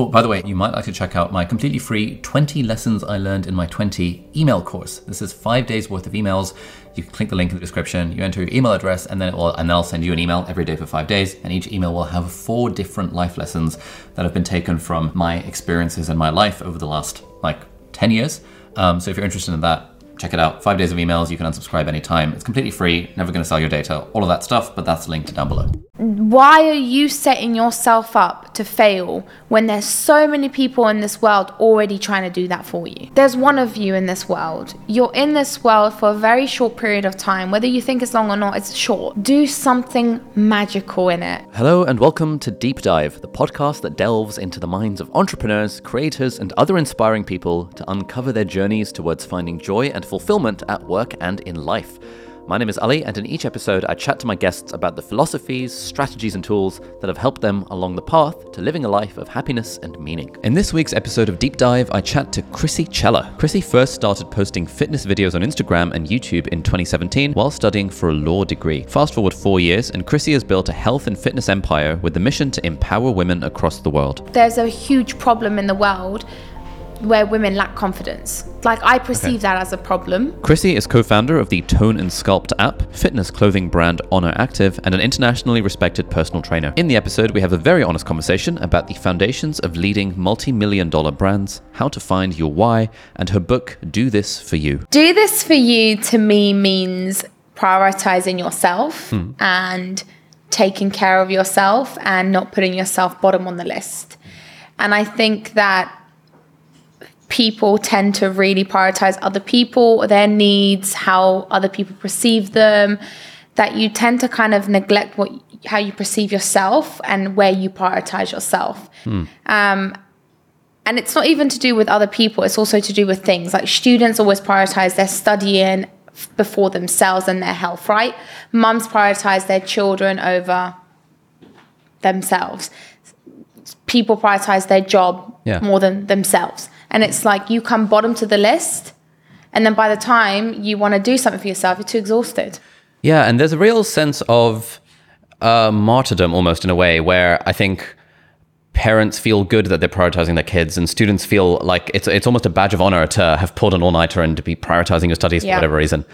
Oh, by the way, you might like to check out my completely free 20 lessons I learned in my 20 email course. This is five days worth of emails. You can click the link in the description, you enter your email address, and then it will, and then I'll send you an email every day for five days. And each email will have four different life lessons that have been taken from my experiences in my life over the last like 10 years. Um, so if you're interested in that, check it out. Five days of emails. You can unsubscribe anytime. It's completely free. Never going to sell your data. All of that stuff. But that's linked down below. Why are you setting yourself up to fail when there's so many people in this world already trying to do that for you? There's one of you in this world. You're in this world for a very short period of time. Whether you think it's long or not, it's short. Do something magical in it. Hello, and welcome to Deep Dive, the podcast that delves into the minds of entrepreneurs, creators, and other inspiring people to uncover their journeys towards finding joy and fulfillment at work and in life. My name is Ali, and in each episode, I chat to my guests about the philosophies, strategies, and tools that have helped them along the path to living a life of happiness and meaning. In this week's episode of Deep Dive, I chat to Krissy Cela. Krissy first started posting fitness videos on Instagram and YouTube in 2017 while studying for a law degree. Fast forward four years, and Krissy has built a health and fitness empire with the mission to empower women across the world. There's a huge problem in the world where women lack confidence. Like I perceive okay. that as a problem. Krissy is co-founder of the Tone and Sculpt app, fitness clothing brand Oner Active, and an internationally respected personal trainer. In the episode, we have a very honest conversation about the foundations of leading multi-million dollar brands, how to find your why, and her book Do This for You. Do This for You to me means prioritizing yourself hmm. and taking care of yourself and not putting yourself bottom on the list. And I think that people tend to really prioritize other people, their needs, how other people perceive them, that you tend to kind of neglect what how you perceive yourself and where you prioritize yourself. Hmm. Um, and it's not even to do with other people, it's also to do with things like students always prioritize their studying before themselves and their health, right? Mums prioritize their children over themselves. People prioritize their job yeah. more than themselves. And it's like you come bottom to the list. And then by the time you want to do something for yourself, you're too exhausted. Yeah. And there's a real sense of uh, martyrdom almost in a way where I think parents feel good that they're prioritizing their kids and students feel like it's, it's almost a badge of honor to have pulled an all-nighter and to be prioritizing your studies yeah. for whatever reason.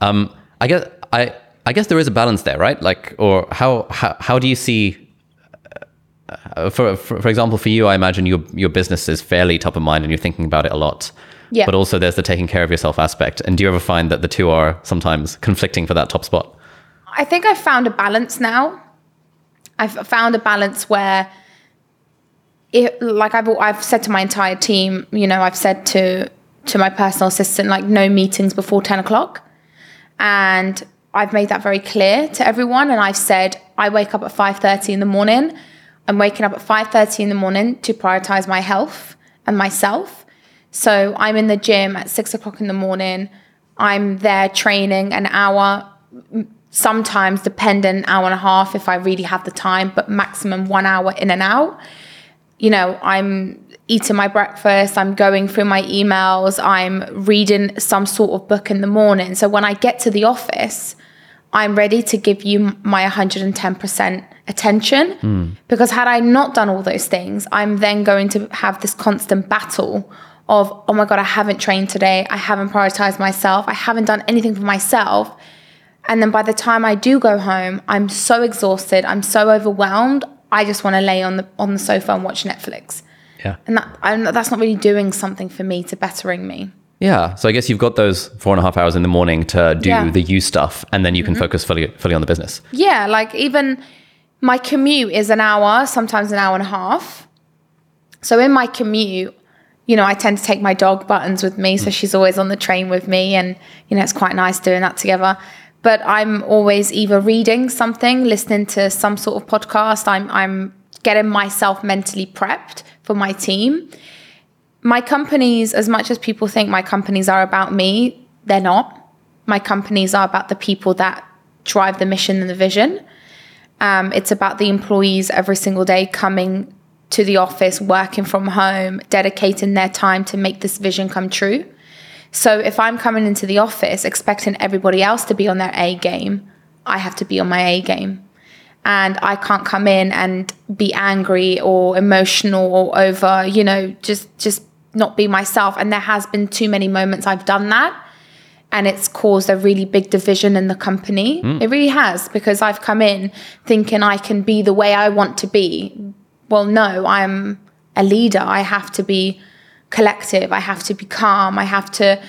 Um, I guess, I, I guess there is a balance there, right? Like, or how, how, how do you see uh, for, for, for example, for you, I imagine your your business is fairly top of mind and you're thinking about it a lot. Yeah. But also, there's the taking care of yourself aspect. And do you ever find that the two are sometimes conflicting for that top spot? I think I've found a balance now. I've found a balance where, it, like I've I've said to my entire team, you know, I've said to to my personal assistant, like no meetings before ten o'clock, and I've made that very clear to everyone. And I've said I wake up at five thirty in the morning I'm waking up at 5:30 in the morning to prioritize my health and myself. So I'm in the gym at six o'clock in the morning. I'm there training an hour, sometimes dependent hour and a half if I really have the time, but maximum one hour in and out. You know, I'm eating my breakfast, I'm going through my emails, I'm reading some sort of book in the morning. So when I get to the office, I'm ready to give you my 110% attention. Mm. Because had I not done all those things, I'm then going to have this constant battle of, oh my God, I haven't trained today. I haven't prioritized myself. I haven't done anything for myself. And then by the time I do go home, I'm so exhausted. I'm so overwhelmed. I just want to lay on the on the sofa and watch Netflix. Yeah. And that I'm, that's not really doing something for me to bettering me. Yeah. So I guess you've got those four and a half hours in the morning to do yeah. the you stuff and then you can mm-hmm. focus fully fully on the business. Yeah. Like even my commute is an hour, sometimes an hour and a half. So in my commute, you know, I tend to take my dog buttons with me. So mm. she's always on the train with me. And, you know, it's quite nice doing that together. But I'm always either reading something, listening to some sort of podcast. I'm, I'm getting myself mentally prepped for my team. My companies, as much as people think my companies are about me, they're not. My companies are about the people that drive the mission and the vision. Um, it's about the employees every single day coming to the office, working from home, dedicating their time to make this vision come true. So if I'm coming into the office expecting everybody else to be on their A game, I have to be on my A game. and I can't come in and be angry or emotional or over, you know, just just not be myself. And there has been too many moments I've done that. And it's caused a really big division in the company. It really has, because I've come in thinking I can be the way I want to be. Well, no, I'm a leader. I have to be collective. I have to be calm. I have to,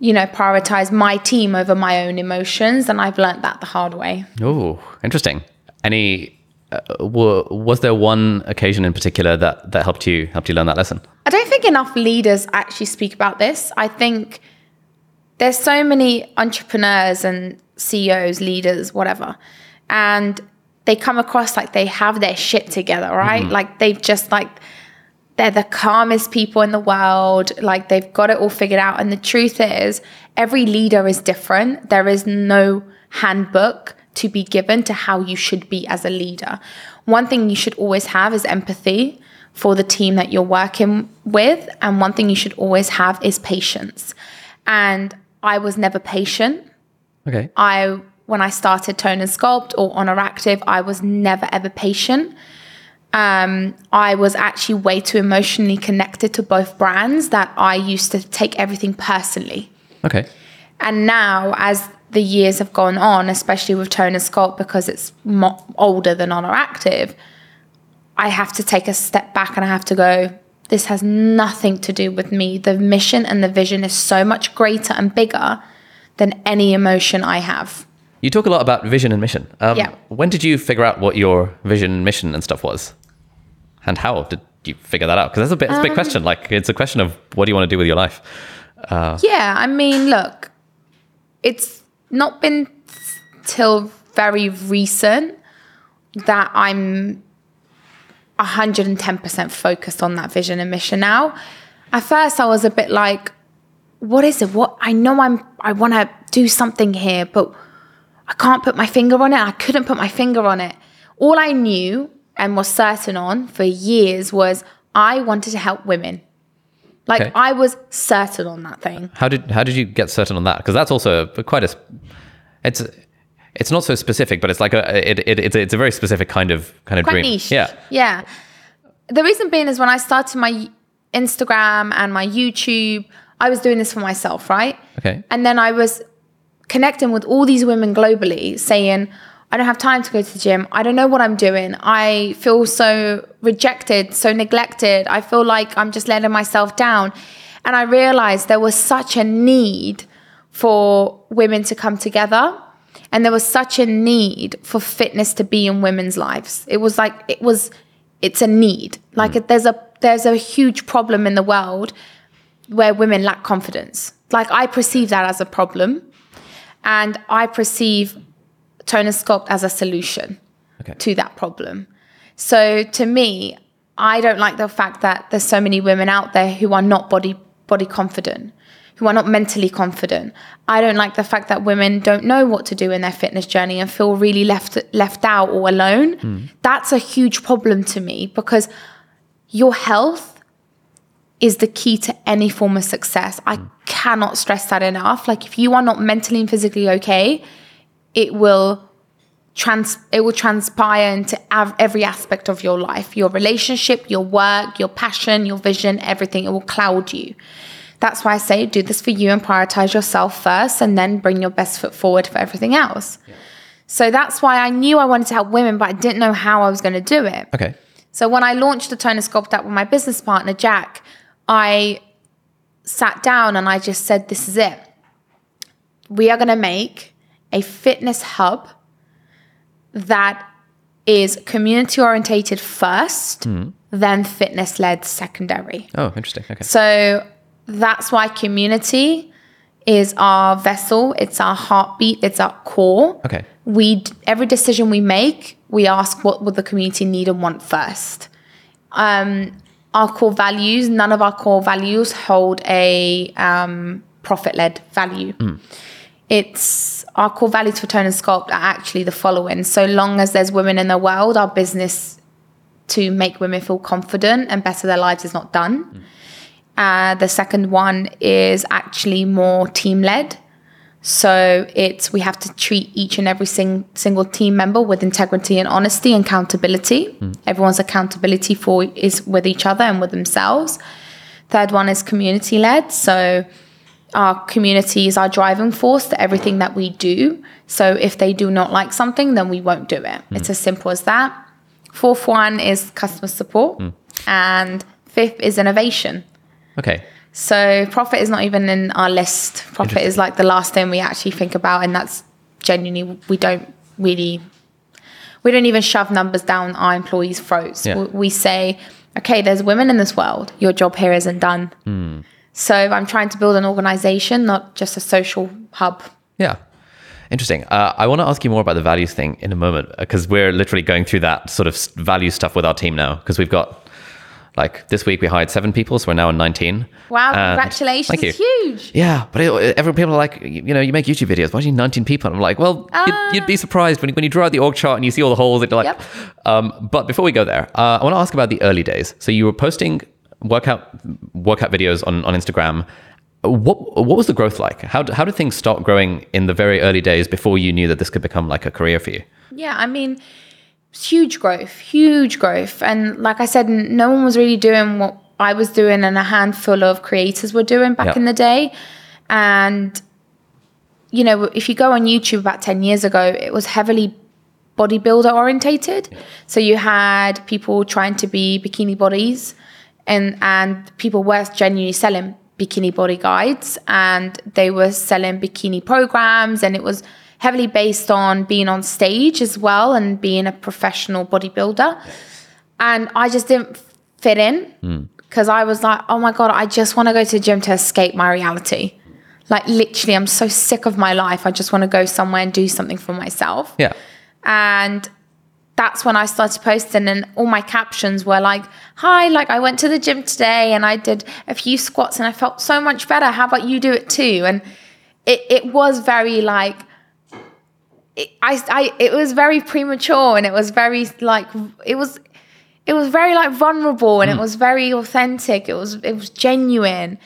you know, prioritize my team over my own emotions. And I've learned that the hard way. Oh, interesting. Any uh, w- was there one occasion in particular that that helped you helped you learn that lesson? I don't think enough leaders actually speak about this. I think there's so many entrepreneurs and CEOs, leaders, whatever, and they come across like they have their shit together, right? Mm-hmm. Like they've just like they're the calmest people in the world, like they've got it all figured out. And the truth is, every leader is different. There is no handbook to be given to how you should be as a leader. One thing you should always have is empathy for the team that you're working with. And one thing you should always have is patience. And I was never patient. Okay. I when I started Tone and Sculpt or Oner Active, I was never ever patient. Um, I was actually way too emotionally connected to both brands that I used to take everything personally. Okay. And now, as the years have gone on, especially with Tone and Sculpt, because it's mo- older than Oner Active, I have to take a step back and I have to go, this has nothing to do with me. The mission and the vision is so much greater and bigger than any emotion I have. You talk a lot about vision and mission. Um, Yeah. When did you figure out what your vision, and mission, and stuff was, and how did you figure that out? Because that's a bit, it's a Um, big question. Like, it's a question of what do you want to do with your life? Yeah, I mean, look, it's not been till very recent that I'm 110% focused on that vision and mission now. At first, I was a bit like, what is it? What I know I'm, I want to do something here, but I can't put my finger on it. I couldn't put my finger on it. All I knew and was certain on for years was I wanted to help women. Like Okay. I was certain on that thing. How did how did you get certain on that? Because that's also quite a It's it's not so specific, but it's like a it, it it's a, it's a very specific kind of kind of Quite dream. niche. Yeah. Yeah. The reason being is when I started my Instagram and my YouTube, I was doing this for myself, right? Okay. And then I was connecting with all these women globally saying, I don't have time to go to the gym. I don't know what I'm doing. I feel so rejected, so neglected. I feel like I'm just letting myself down. And I realized there was such a need for women to come together. And there was such a need for fitness to be in women's lives. It was like, it was, it's a need. Like mm. there's a, there's a huge problem in the world where women lack confidence. Like I perceive that as a problem, and I perceive and as a solution Okay. to that problem. So to me, I don't like the fact that there's so many women out there who are not body body confident, who are not mentally confident. I don't like the fact that women don't know what to do in their fitness journey and feel really left left out or alone. Hmm. That's a huge problem to me because your health is the key to any form of success. I hmm. cannot stress that enough. Like if you are not mentally and physically okay, it will trans it will transpire into av- every aspect of your life, your relationship, your work, your passion, your vision, everything. It will cloud you. That's why I say do this for you and prioritize yourself first and then bring your best foot forward for everything else. So that's why I knew I wanted to help women, but I didn't know how I was going to do it. Okay. So when I launched the Tone and Sculpt app with my business partner, Jack, I sat down and I just said, this is it. We are going to make a fitness hub that is community orientated first, hmm. then fitness led secondary. Oh, interesting. Okay. So that's why community is our vessel, it's our heartbeat, it's our core. Okay. We every decision we make, we ask what would the community need and want first. Um, our core values, none of our core values hold a um, profit led value. It's our core values for Tone and Sculpt are actually the following. So long as there's women in the world, our business to make women feel confident and better their lives is not done. Uh, the second one is actually more team led. So it's we have to treat each and every sing, single team member with integrity and honesty and accountability. Hmm. Everyone's accountability for is with each other and with themselves. Third one is community led. So our community is our driving force to everything that we do. So if they do not like something, then we won't do it. It's hmm. as simple as that. Fourth one is customer support. Hmm. And fifth is innovation. Okay. So profit is not even in our list. Profit is like the last thing we actually think about, and that's genuinely we don't really we don't even shove numbers down our employees' throats. Yeah. We, we say, okay, there's women in this world. Your job here isn't done. So I'm trying to build an organization, not just a social hub. Yeah. Interesting. Uh, I want to ask you more about the values thing in a moment because we're literally going through that sort of value stuff with our team now because we've got like this week we hired seven people, so we're now on 19. Wow, And- congratulations! Thank you. It's huge. Yeah, but it, every people are like, you you know, you make YouTube videos. Why do you need 19 people? And I'm like, well, you'd, you'd be surprised when, you- when you draw out the org chart and you see all the holes. You're like, Yep. um, but before we go there, uh, I want to ask about the early days. So you were posting workout workout videos on, on Instagram. What what was the growth like? How how did things start growing in the very early days before you knew that this could become like a career for you? Yeah, I mean, huge growth, huge growth. And like I said, no one was really doing what I was doing, and a handful of creators were doing back Yeah. in the day. And, you know, if you go on YouTube about 10 years ago, it was heavily bodybuilder orientated. So you had people trying to be bikini bodies, and, and people were genuinely selling bikini body guides and they were selling bikini programs and it was heavily based on being on stage as well and being a professional bodybuilder and i just didn't fit in hmm. because i was like oh my god i just want to go to the gym to escape my reality like literally i'm so sick of my life i just want to go somewhere and do something for myself Yeah. and that's when I started posting, and all my captions were like, Hi, like I went to the gym today and I did a few squats and I felt so much better. How about you do it too? And it, it was very like, it, I, I, it was very premature and it was very like, it was, it was very like vulnerable and it was very authentic. It was, it was genuine.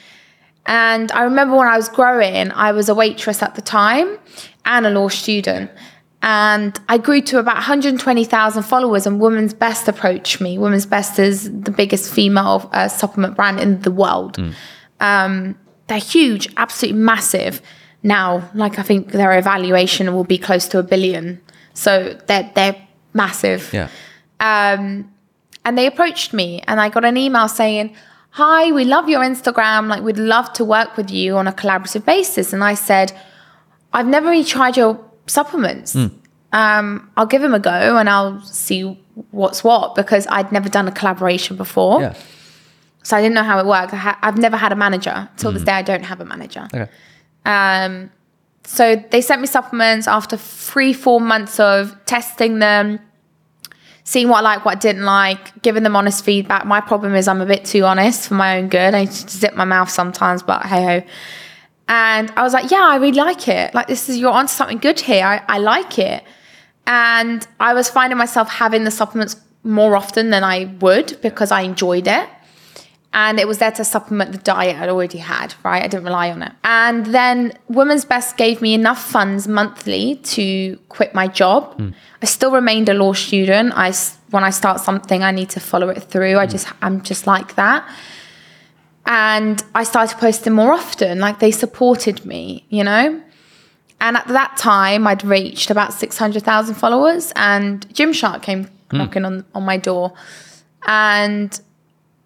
And I remember when I was growing, I was a waitress at the time and a law student. And I grew to about 120,000 followers, and Women's Best approached me. Women's Best is the biggest female uh, supplement brand in the world. Um, they're huge, absolutely massive. Now, like I think their evaluation will be close to a billion. So they're they're massive Yeah. um, and they approached me and I got an email saying, Hi, we love your Instagram. Like, we'd love to work with you on a collaborative basis. And I said, I've never really tried your supplements. Um, I'll give them a go and I'll see what's what because I'd never done a collaboration before. Yeah. So I didn't know how it worked. I ha- I've never had a manager. Till this day, I don't have a manager. Okay. Um, so they sent me supplements after three, four months of testing them, seeing what I like, what I didn't like, giving them honest feedback. My problem is I'm a bit too honest for my own good. I zip my mouth sometimes, but hey ho. And I was like, yeah, I really like it. Like this is you're onto something good here. I, I like it. And I was finding myself having the supplements more often than I would because I enjoyed it and it was there to supplement the diet I'd already had, right? I didn't rely on it. And then Women's Best gave me enough funds monthly to quit my job. Hmm. I still remained a law student. I when I start something, I need to follow it through. I hmm. just I'm just like that. And I started posting more often. Like they supported me, you know. And at that time, I'd reached about 600,000 followers, and Gymshark came hmm. knocking on, on my door. And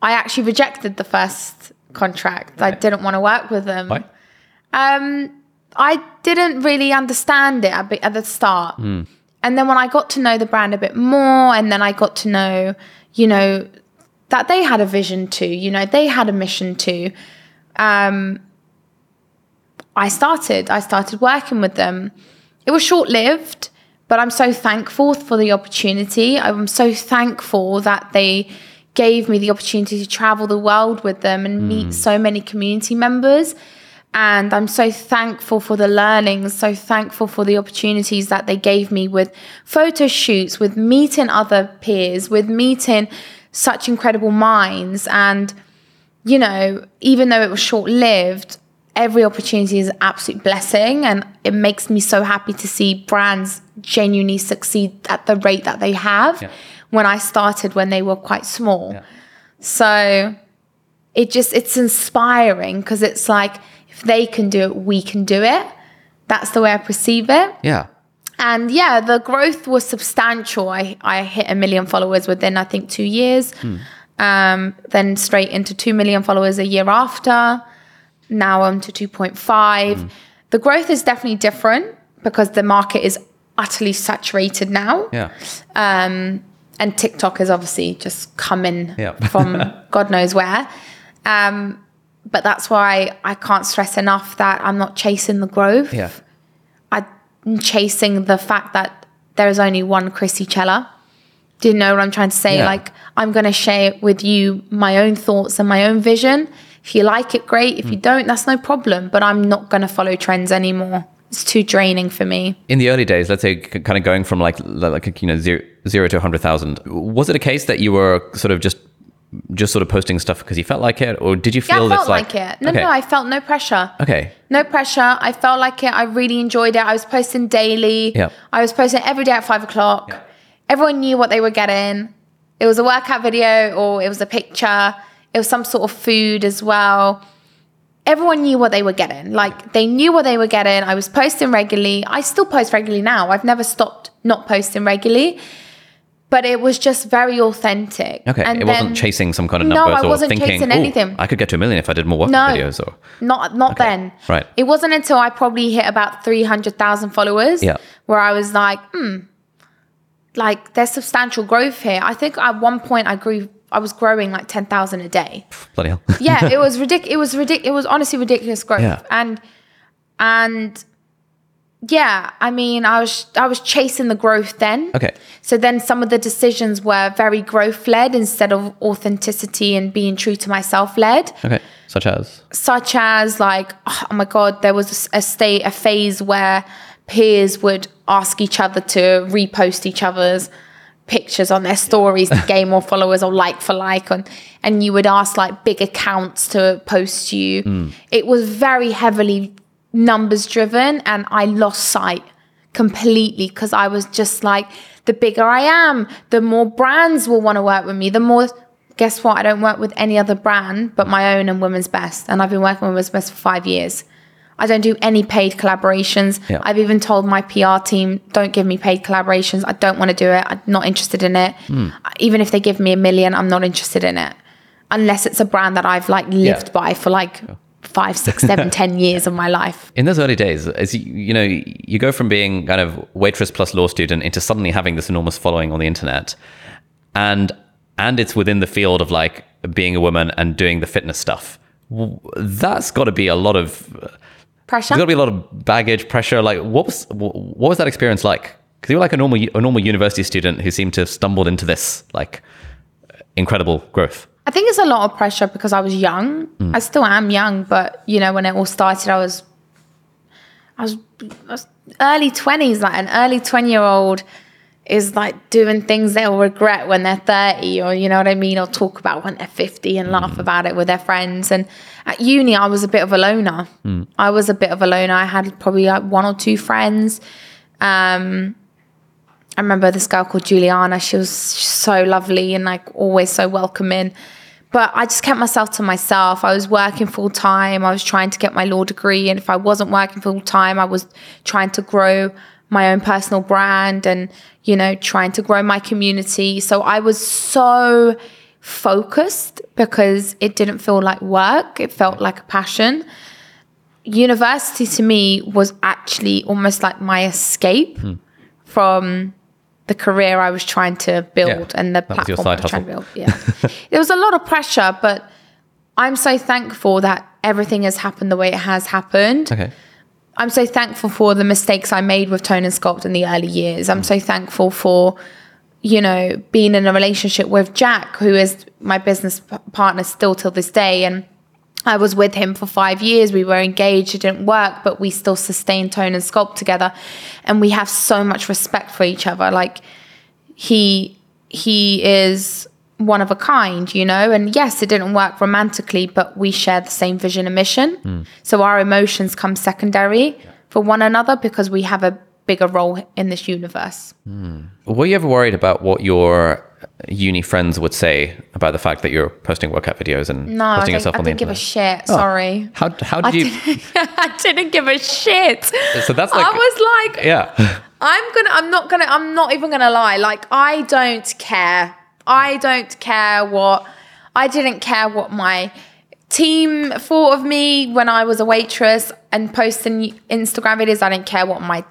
I actually rejected the first contract. I didn't want to work with them. Why? Um, I didn't really understand it at, the start. And then when I got to know the brand a bit more, and then I got to know, you know, that they had a vision too, you know, they had a mission too. Um, I started. I started working with them. It was short lived, but I'm so thankful for the opportunity. I'm so thankful that they gave me the opportunity to travel the world with them and meet mm. so many community members. And I'm so thankful for the learnings, so thankful for the opportunities that they gave me with photo shoots, with meeting other peers, with meeting such incredible minds. And, you know, even though it was short lived, every opportunity is an absolute blessing. And it makes me so happy to see brands genuinely succeed at the rate that they have Yeah. When I started when they were quite small. Yeah. So it just it's inspiring because it's like if they can do it, we can do it. That's the way I perceive it. Yeah. And yeah, the growth was substantial. I, I hit a million followers within, I think, two years. Um, then straight into 2 million followers a year after. Now I'm to 2.5. The growth is definitely different because the market is utterly saturated now. Yeah. Um, and TikTok has obviously just come in Yeah. from God knows where. Um, but that's why I can't stress enough that I'm not chasing the growth. Yeah. I'm chasing the fact that there is only one Krissy Cela. Do you know what I'm trying to say? Yeah. Like, I'm going to share with you my own thoughts and my own vision. If you like it, great. If you Hmm. don't, that's no problem. But I'm not going to follow trends anymore. It's too draining for me. In the early days, let's say, kind of going from like like you know zero, zero to hundred thousand, was it a case that you were sort of just just sort of posting stuff because you felt like it, or did you Yeah, feel I this felt like, like, it. No, okay, no, I felt no pressure. okay, No pressure. I felt like it. I really enjoyed it. I was posting daily. Yeah. I was posting every day at five o'clock. Yeah. Everyone knew what they were getting. It was a workout video or it was a picture. It was some sort of food as well. Everyone knew what they were getting. Like they knew what they were getting. I was posting regularly. I still post regularly now. I've never stopped not posting regularly. But it was just very authentic. okay. And it then- wasn't chasing some kind of No, numbers I or wasn't thinking, chasing anything." I could get to a million if I did more workout No. videos. Or Not not then. right. It wasn't until I probably hit about three hundred thousand followers Yeah. where I was like, hmm, like there's substantial growth here. I think at one point I grew I was growing like ten thousand a day. bloody hell. Yeah, it was ridiculous. It was ridiculous. It was honestly ridiculous growth. Yeah. And and yeah, I mean, I was I was chasing the growth then. okay. So then some of the decisions were very growth led instead of authenticity and being true to myself led Okay. Such as such as like oh, oh my god there was a state a phase where peers would ask each other to repost each other's pictures on their stories to gain more followers or like for like and and you would ask like big accounts to post you mm. it was very heavily numbers driven and i lost sight completely because i was just like the bigger i am the more brands will want to work with me the more guess what? I don't work with any other brand but my own and Women's Best. And I've been working with Women's Best for five years. I don't do any paid collaborations. Yeah. I've even told my PR team, don't give me paid collaborations. I don't want to do it. I'm not interested in it. Hmm. Even if they give me a million, I'm not interested in it. Unless it's a brand that I've like lived by for like five, six, seven, ten years of my life. in those early days, as you, you know, you go from being kind of waitress plus law student into suddenly having this enormous following on the internet, and and it's within the field of like being a woman and doing the fitness stuff. That's got to be a lot of Pressure. there's got to be a lot of baggage, pressure. Like, what was what was that experience like? Because you were like a normal a normal university student who seemed to have stumbled into this like incredible growth. I think it's a lot of pressure because I was young. Mm. I still am young, but you know, when it all started, I was, I was, I was early twenties. Like an early twenty year old is like doing things they'll regret when they're thirty, or you know what I mean, or talk about when they're fifty and laugh about it with their friends. And at uni, I was a bit of a loner. I was a bit of a loner. I had probably like one or two friends. Um, I remember this girl called Juliana. She was so lovely and like always so welcoming. But I just kept myself to myself. I was working full time. I was trying to get my law degree. And if I wasn't working full time, I was trying to grow my own personal brand and, you know, trying to grow my community. So I was so focused because it didn't feel like work, it felt like a passion university to me was actually almost like my escape hmm. from the career I was trying to build Yeah, and the that was your platform I was trying to build. Yeah. there was a lot of pressure, but I'm so thankful that everything has happened the way it has happened. Okay. I'm so thankful for the mistakes I made with Tone and Sculpt in the early years. I'm so thankful for, you know, being in a relationship with Jack, who is my business partner still till this day. And I was with him for five years. We were engaged. It didn't work, but we still sustained Tone and Sculpt together. And we have so much respect for each other. Like he he is one of a kind, you know. And yes, it didn't work romantically, but we share the same vision and mission. Hmm. So our emotions come secondary for one another because we have a bigger role in this universe. Hmm. Were you ever worried about what your uni friends would say about the fact that you're posting workout videos and No, I, posting don't, yourself I on the didn't give a shit. Oh. Sorry. How how I did you? didn't, I didn't give a shit. So that's like- I was like, Yeah. I'm gonna. I'm not gonna. I'm not even gonna lie. Like I don't care. I don't care what. I didn't care what my team thought of me when I was a waitress and posting Instagram videos. I didn't care what my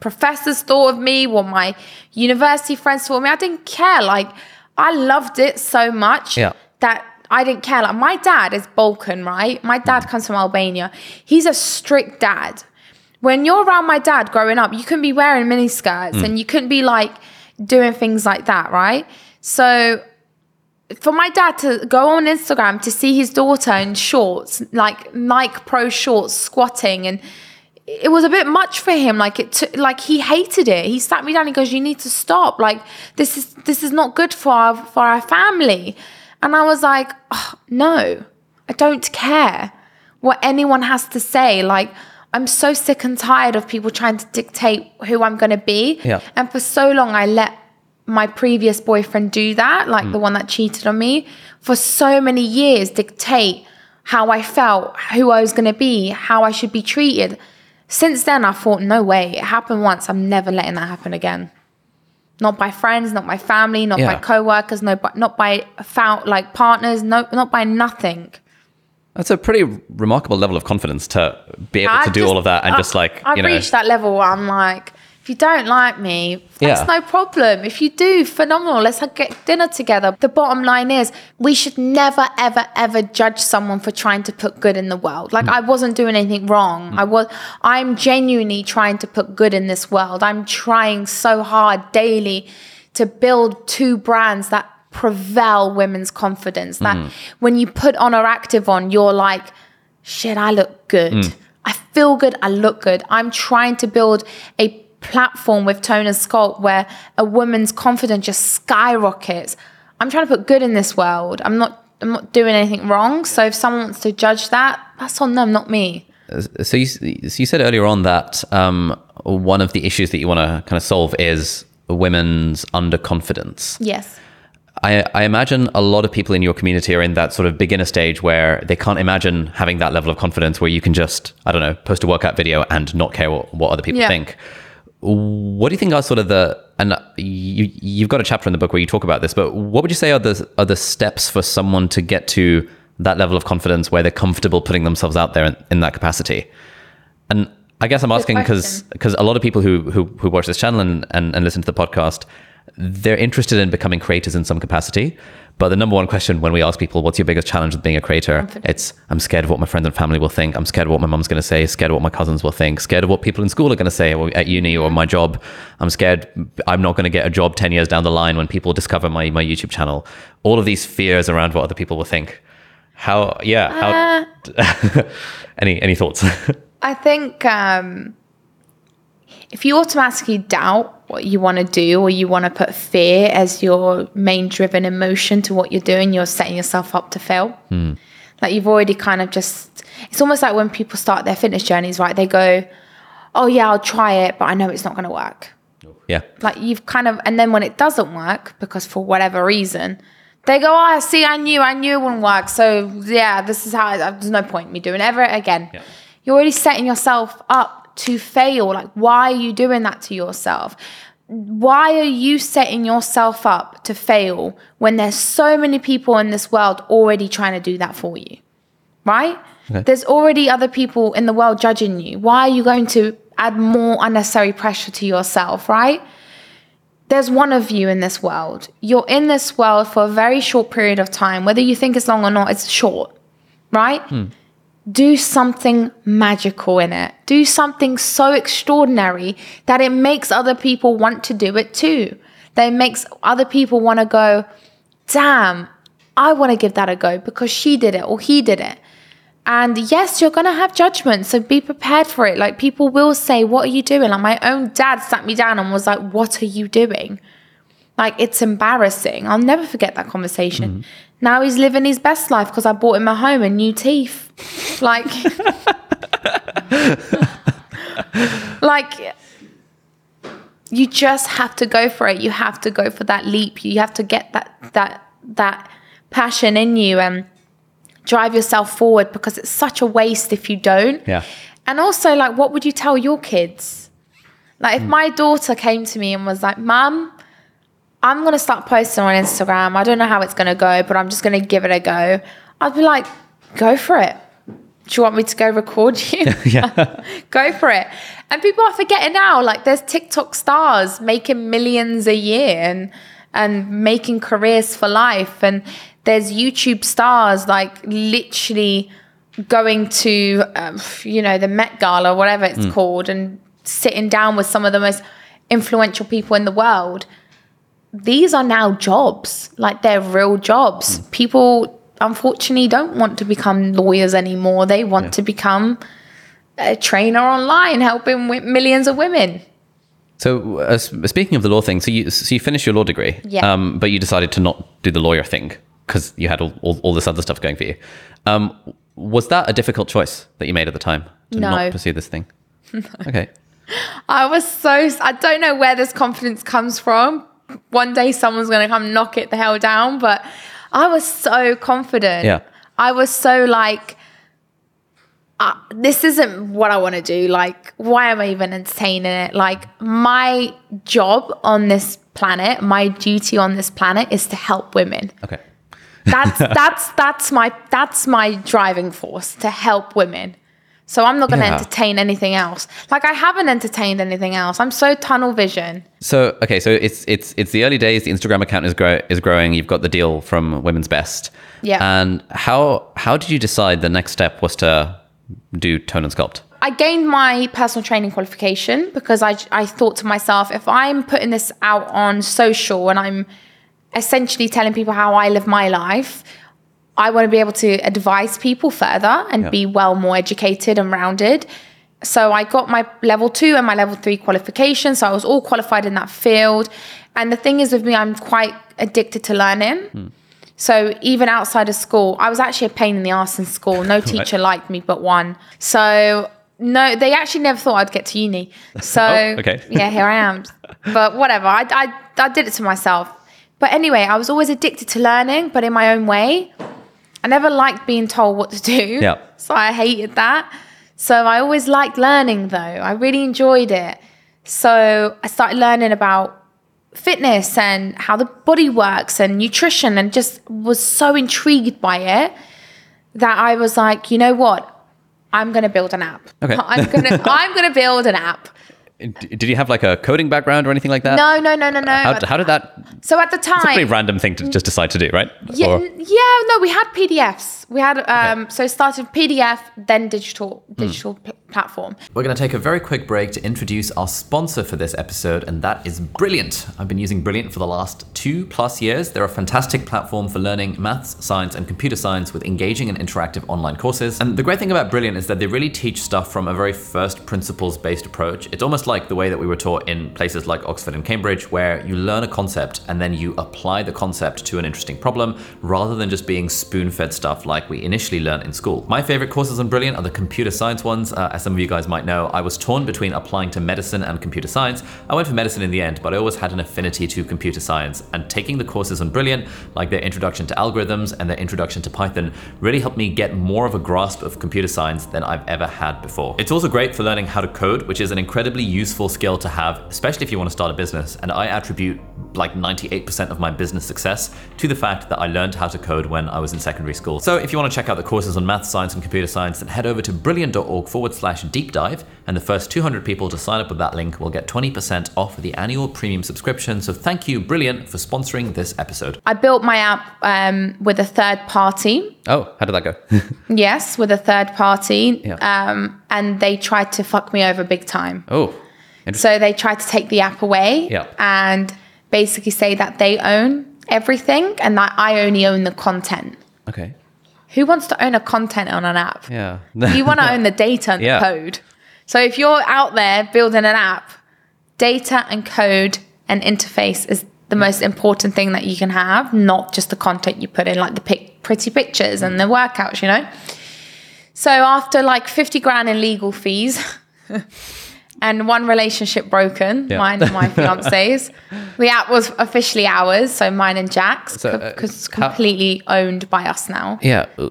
professors thought of me, what my university friends thought of me. I didn't care. Like I loved it so much Yeah. that I didn't care. Like my dad is Balkan, right? My dad mm. comes from Albania. He's a strict dad. When you're around my dad growing up, you couldn't be wearing mini skirts mm. and you couldn't be like doing things like that, right? So for my dad to go on Instagram to see his daughter in shorts, like Nike Pro shorts, squatting, and it was a bit much for him. Like it, took, like he hated it. He sat me down. He goes, "You need to stop. Like this is this is not good for our for our family." And I was like, oh, "No, I don't care what anyone has to say. Like." I'm so sick and tired of people trying to dictate who I'm going to be. Yeah. And for so long, I let my previous boyfriend do that, like mm. the one that cheated on me, for so many years, dictate how I felt, who I was going to be, how I should be treated. Since then, I thought, no way, it happened once. I'm never letting that happen again. Not by friends, not by family, not by Yeah. co-workers, no, by, not by found, like partners, no, not by nothing. That's a pretty remarkable level of confidence to be able I to do just- all of that and I- just like I've you know. reached that level where I'm like, if you don't like me, that's Yeah. no problem. If you do, phenomenal. Let's get dinner together. The bottom line is, we should never, ever, ever judge someone for trying to put good in the world. Like mm. I wasn't doing anything wrong. Mm. I was. I'm genuinely trying to put good in this world. I'm trying so hard daily to build two brands that prevail women's confidence. That mm. when you put on Oner Active on, you're like, shit, I look good. I feel good. I look good. I'm trying to build a platform with Tone and Sculpt where a woman's confidence just skyrockets. I'm trying to put good in this world. I'm not. I'm not doing anything wrong. So if someone wants to judge that, that's on them, not me. So you, so you said earlier on that um, one of the issues that you want to kind of solve is women's underconfidence. Yes. I, I imagine a lot of people in your community are in that sort of beginner stage where they can't imagine having that level of confidence where you can just, I don't know, post a workout video and not care what, what other people Yeah. think. What do you think are sort of the, and you, you've got a chapter in the book where you talk about this, but what would you say are the, are the steps for someone to get to that level of confidence where they're comfortable putting themselves out there in, in that capacity? And I guess I'm asking because because a lot of people who, who who watch this channel and, and, and listen to the podcast, they're interested in becoming creators in some capacity. But the number one question when we ask people, "What's your biggest challenge with being a creator?" It's I'm scared of what my friends and family will think. I'm scared of what my mom's going to say. Scared of what my cousins will think. Scared of what people in school are going to say or at uni or my job. I'm scared I'm not going to get a job ten years down the line when people discover my my YouTube channel. All of these fears around what other people will think. How? Yeah. How? any any thoughts? I think um, if you automatically doubt what you want to do or you want to put fear as your main driven emotion to what you're doing, you're setting yourself up to fail. Hmm. Like you've already kind of just, it's almost like when people start their fitness journeys, right? They go, oh yeah, I'll try it, but I know it's not going to work. yeah. Like you've kind of, and then when it doesn't work, because for whatever reason, they go, oh, see, I knew, I knew it wouldn't work. So yeah, this is how, I, there's no point in me doing it ever again. Yeah. You're already setting yourself up to fail. Like, why are you doing that to yourself? Why are you setting yourself up to fail when there's so many people in this world already trying to do that for you? Right? There's already other people in the world judging you. Why are you going to add more unnecessary pressure to yourself, right? There's one of you in this world. You're in this world for a very short period of time. Whether you think it's long or not, it's short, right? Hmm. Do something magical in it. Do something so extraordinary that it makes other people want to do it too. That it makes other people want to go, damn, I want to give that a go because she did it or he did it. And yes, you're going to have judgment. So be prepared for it. Like people will say, What are you doing? Like my own dad sat me down and was like, What are you doing? Like it's embarrassing. I'll never forget that conversation. Mm-hmm. Now he's living his best life because I bought him a home and new teeth. Like, like you just have to go for it. You have to go for that leap. You have to get that that that passion in you and drive yourself forward because it's such a waste if you don't. Yeah. And also like what would you tell your kids? Like if hmm. my daughter came to me and was like, "Mum, I'm going to start posting on Instagram. I don't know how it's going to go, but I'm just going to give it a go." I'd be like, "Go for it." Do you want me to go record you? Yeah. go for it. And people are forgetting now, like there's TikTok stars making millions a year and and making careers for life. And there's YouTube stars like literally going to um, you know the Met Gala, whatever it's called, and sitting down with some of the most influential people in the world. These are now jobs, like they're real jobs. People unfortunately don't want to become lawyers anymore. They want to become a trainer online, helping millions of women. So, uh, speaking of the law thing, so you so you finished your law degree, Yeah. um, but you decided to not do the lawyer thing because you had all, all, all this other stuff going for you. Um, was that a difficult choice that you made at the time to No. not pursue this thing? Okay. I was so I don't know where this confidence comes from. One day someone's going to come knock it the hell down, but I was so confident. Yeah. I was so like uh, this isn't what I want to do. Like why am I even entertaining it? Like my job on this planet, my duty on this planet is to help women. Okay. That's that's that's my that's my driving force to help women. So I'm not going to Yeah. entertain anything else. Like I haven't entertained anything else. I'm so tunnel vision. So okay, so it's it's it's the early days. The Instagram account is grow is growing. You've got the deal from Women's Best. Yeah. And how how did you decide the next step was to do tone and sculpt? I gained my personal training qualification because I, I thought to myself, if I'm putting this out on social and I'm essentially telling people how I live my life, I want to be able to advise people further and Yeah. be well more educated and rounded. So I got my level two and my level three qualification. So I was all qualified in that field. And the thing is with me, I'm quite addicted to learning. Hmm. So even outside of school, I was actually a pain in the ass in school. No teacher liked me but one. So no, they actually never thought I'd get to uni. So Oh, okay. yeah, here I am. But whatever, I, I, I did it to myself. But anyway, I was always addicted to learning, but in my own way. I never liked being told what to do. Yeah. So I hated that. So I always liked learning though. I really enjoyed it. So I started learning about fitness and how the body works and nutrition and just was so intrigued by it that I was like, you know what? I'm gonna build an app. Okay. I'm gonna I'm gonna build an app. Did you have like a coding background or anything like that? No, no, no, no, no. How, how did that? so at the time, It's a pretty random thing to just decide to do, right? yeah, Or- yeah, no, we had PDFs. We had um, so it started PDF, then digital digital pl- platform. We're going to take a very quick break to introduce our sponsor for this episode, and that is Brilliant. I've been using Brilliant for the last two plus years. They're a fantastic platform for learning maths, science, and computer science with engaging and interactive online courses. And the great thing about Brilliant is that they really teach stuff from a very first principles based approach. It's almost like the way that we were taught in places like Oxford and Cambridge, where you learn a concept and then you apply the concept to an interesting problem rather than just being spoon fed stuff like we initially learned in school. My favorite courses on Brilliant are the computer science ones. Uh, as some of you guys might know, I was torn between applying to medicine and computer science. I went for medicine in the end, but I always had an affinity to computer science. And taking the courses on Brilliant, like their introduction to algorithms and their introduction to Python, really helped me get more of a grasp of computer science than I've ever had before. It's also great for learning how to code, which is an incredibly useful skill to have, especially if you want to start a business. And I attribute like 98% of my business success to the fact that I learned how to code when I was in secondary school. So if you want to check out the courses on math, science, and computer science, then head over to brilliant.org forward slash deep dive. And the first 200 people to sign up with that link will get 20% off the annual premium subscription. So thank you, Brilliant, for sponsoring this episode. I built my app um, with a third party. Oh, how did that go? Yes, with a third party. Yeah. Um, and they tried to fuck me over big time. oh. So they tried to take the app away Yeah. and basically say that they own everything and that I only own the content. Okay. Who wants to own a content on an app? Yeah. You want to own the data and Yeah. the code. So if you're out there building an app, data and code and interface is the mm. most important thing that you can have, not just the content you put in, like the pic- pretty pictures and mm. the workouts, you know? So after like 50 grand in legal fees and one relationship broken, Yeah. mine and my fiance's. the app was officially ours, so mine and Jack's, So, uh, because it's how- completely owned by us now. Yeah. uh,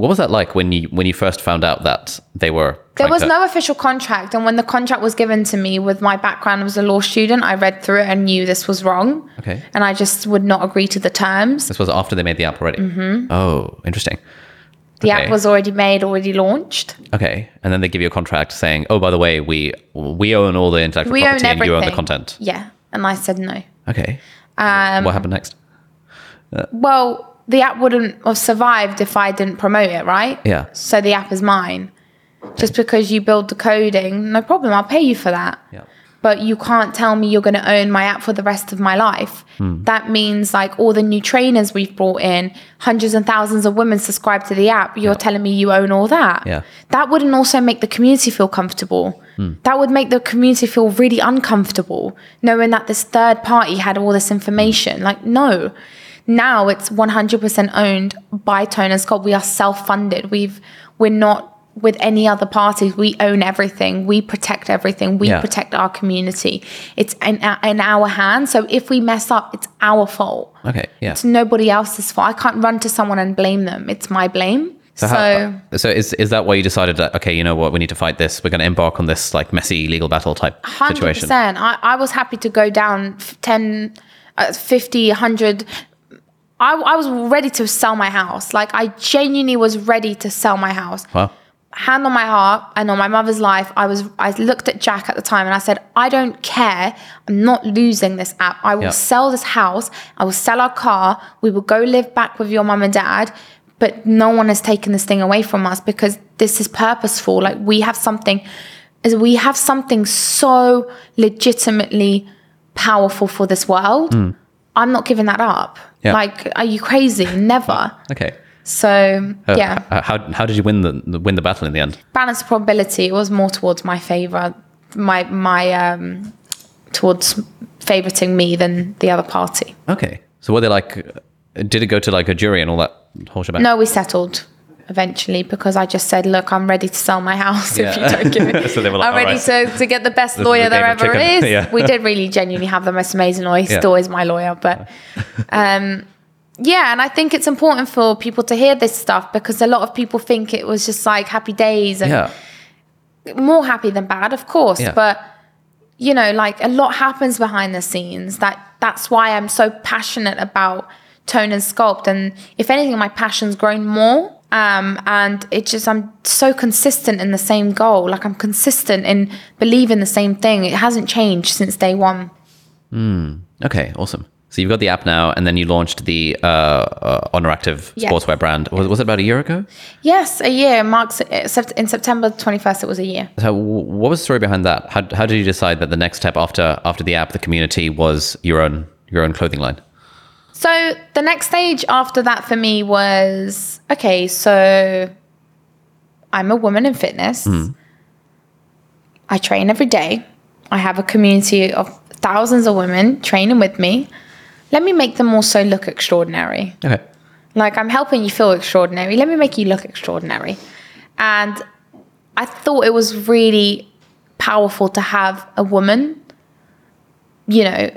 What was that like when you when you first found out that they were? There was to- no official contract, and when the contract was given to me with my background as a law student, I read through it and knew this was wrong. Okay. And I just would not agree to the terms. This was after they made the app already. Mm-hmm. Oh, interesting. The Okay. app was already made, already launched. Okay, and then they give you a contract saying, "Oh, by the way, we we own all the intellectual We property and you own the content." Yeah. And I said no. Okay. Um, what happened next? Well, the app wouldn't have survived if I didn't promote it, right? Yeah. So the app is mine. Just because you build the coding, no problem, I'll pay you for that. Yeah. But you can't tell me you're going to own my app for the rest of my life. Hmm. That means like all the new trainers we've brought in, hundreds and thousands of women subscribe to the app. You're telling me you own all that. Yeah. That wouldn't also make the community feel comfortable. Hmm. That would make the community feel really uncomfortable, knowing that this third party had all this information. Like, no. Now it's 100% owned by Tone and Sculpt. We are self-funded. We've we're not with any other parties. We own everything. We protect everything. We Yeah. protect our community. It's in, in our hands. So if we mess up, it's our fault. Okay. Yeah. It's nobody else's fault. I can't run to someone and blame them. It's my blame. So, how, so is is that why you decided that okay, you know what, we need to fight this. We're going to embark on this like messy legal battle type Hundred situation. percent. I, I was happy to go down f- 10, uh, 50, 100. I, I was ready to sell my house. Like I genuinely was ready to sell my house. Wow. Hand on my heart and on my mother's life, I was. I looked at Jack at the time and I said, "I don't care. I'm not losing this app. I will Yeah. sell this house. I will sell our car. We will go live back with your mum and dad." But no one has taken this thing away from us because this is purposeful. Like we have something, is we have something so legitimately powerful for this world. Hmm. I'm not giving that up. Yeah. Like, are you crazy? Never. Okay. So Uh, yeah, How how did you win the win the battle in the end? balance of probability. It was more towards my favor, my my um, towards favoriting me than the other party. Okay. So were they like? uh, Did it go to like a jury and all that whole shebang? No, we settled eventually because I just said, "Look, I'm ready to sell my house if you don't give it." So they were like, "I'm ready "Alright." to, to get the best This lawyer the there ever chicken." is." Yeah. We did really genuinely have the most amazing lawyer. He Yeah. still is my lawyer, but um, yeah, and I think it's important for people to hear this stuff because a lot of people think it was just like happy days and Yeah. more happy than bad, of course, Yeah. but you know, like a lot happens behind the scenes. That that's why I'm so passionate about tone and sculpt. And if anything, my passion's grown more. Um, and it just I'm so consistent in the same goal. Like I'm consistent in believing the same thing. It hasn't changed since day one. Okay. Awesome. So you've got the app now, and then you launched the uh, uh, Oner Active sportswear brand. Was, was it about a year ago? Yes, a year marks in September 21st. It was a year. So what was the story behind that? How, how did you decide that the next step after after the app, the community, was your own your own clothing line? So the next stage after that for me was okay, so I'm a woman in fitness. I train every day. I have a community of thousands of women training with me. Let me make them also look extraordinary. Okay. Like I'm helping you feel extraordinary. Let me make you look extraordinary. And I thought it was really powerful to have a woman, you know,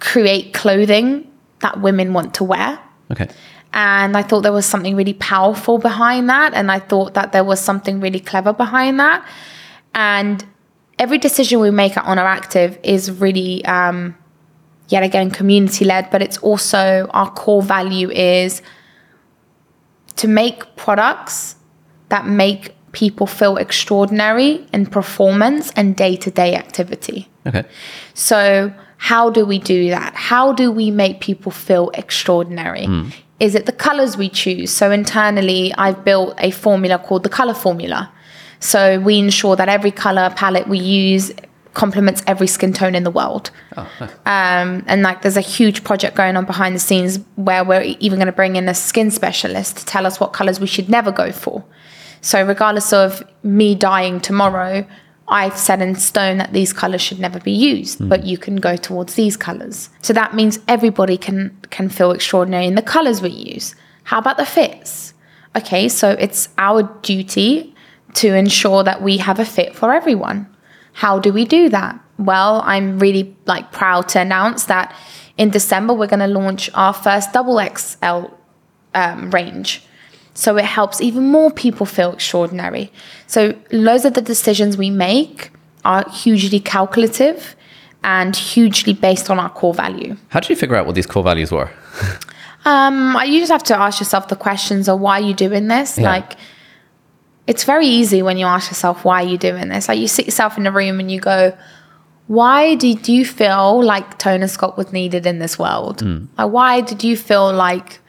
create clothing that women want to wear. Okay. And I thought there was something really powerful behind that. And I thought that there was something really clever behind that. And every decision we make at Oner Active is really, um, yet again, community led, but it's also our core value is to make products that make people feel extraordinary in performance and day to day activity. Okay. So, how do we do that? How do we make people feel extraordinary? Hmm. Is it the colors we choose? So, internally, I've built a formula called the color formula. So, we ensure that every color palette we use complements every skin tone in the world. Um, and like, there's a huge project going on behind the scenes where we're even going to bring in a skin specialist to tell us what colors we should never go for. So, regardless of me dying tomorrow, I've set in stone that these colors should never be used, but you can go towards these colors. So that means everybody can can feel extraordinary in the colors we use. How about the fits? Okay, so it's our duty to ensure that we have a fit for everyone. How do we do that? Well, I'm really like proud to announce that in December we're going to launch our first double XL um, range. So it helps even more people feel extraordinary. So loads of the decisions we make are hugely calculative and hugely based on our core value. How did you figure out what these core values were? Um, you just have to ask yourself the questions of why are you doing this? Yeah. Like, it's very easy when you ask yourself why are you doing this. Like, you sit yourself in a room and you go, why did you feel like Tone and Sculpt was needed in this world? Hmm. Like, why did you feel like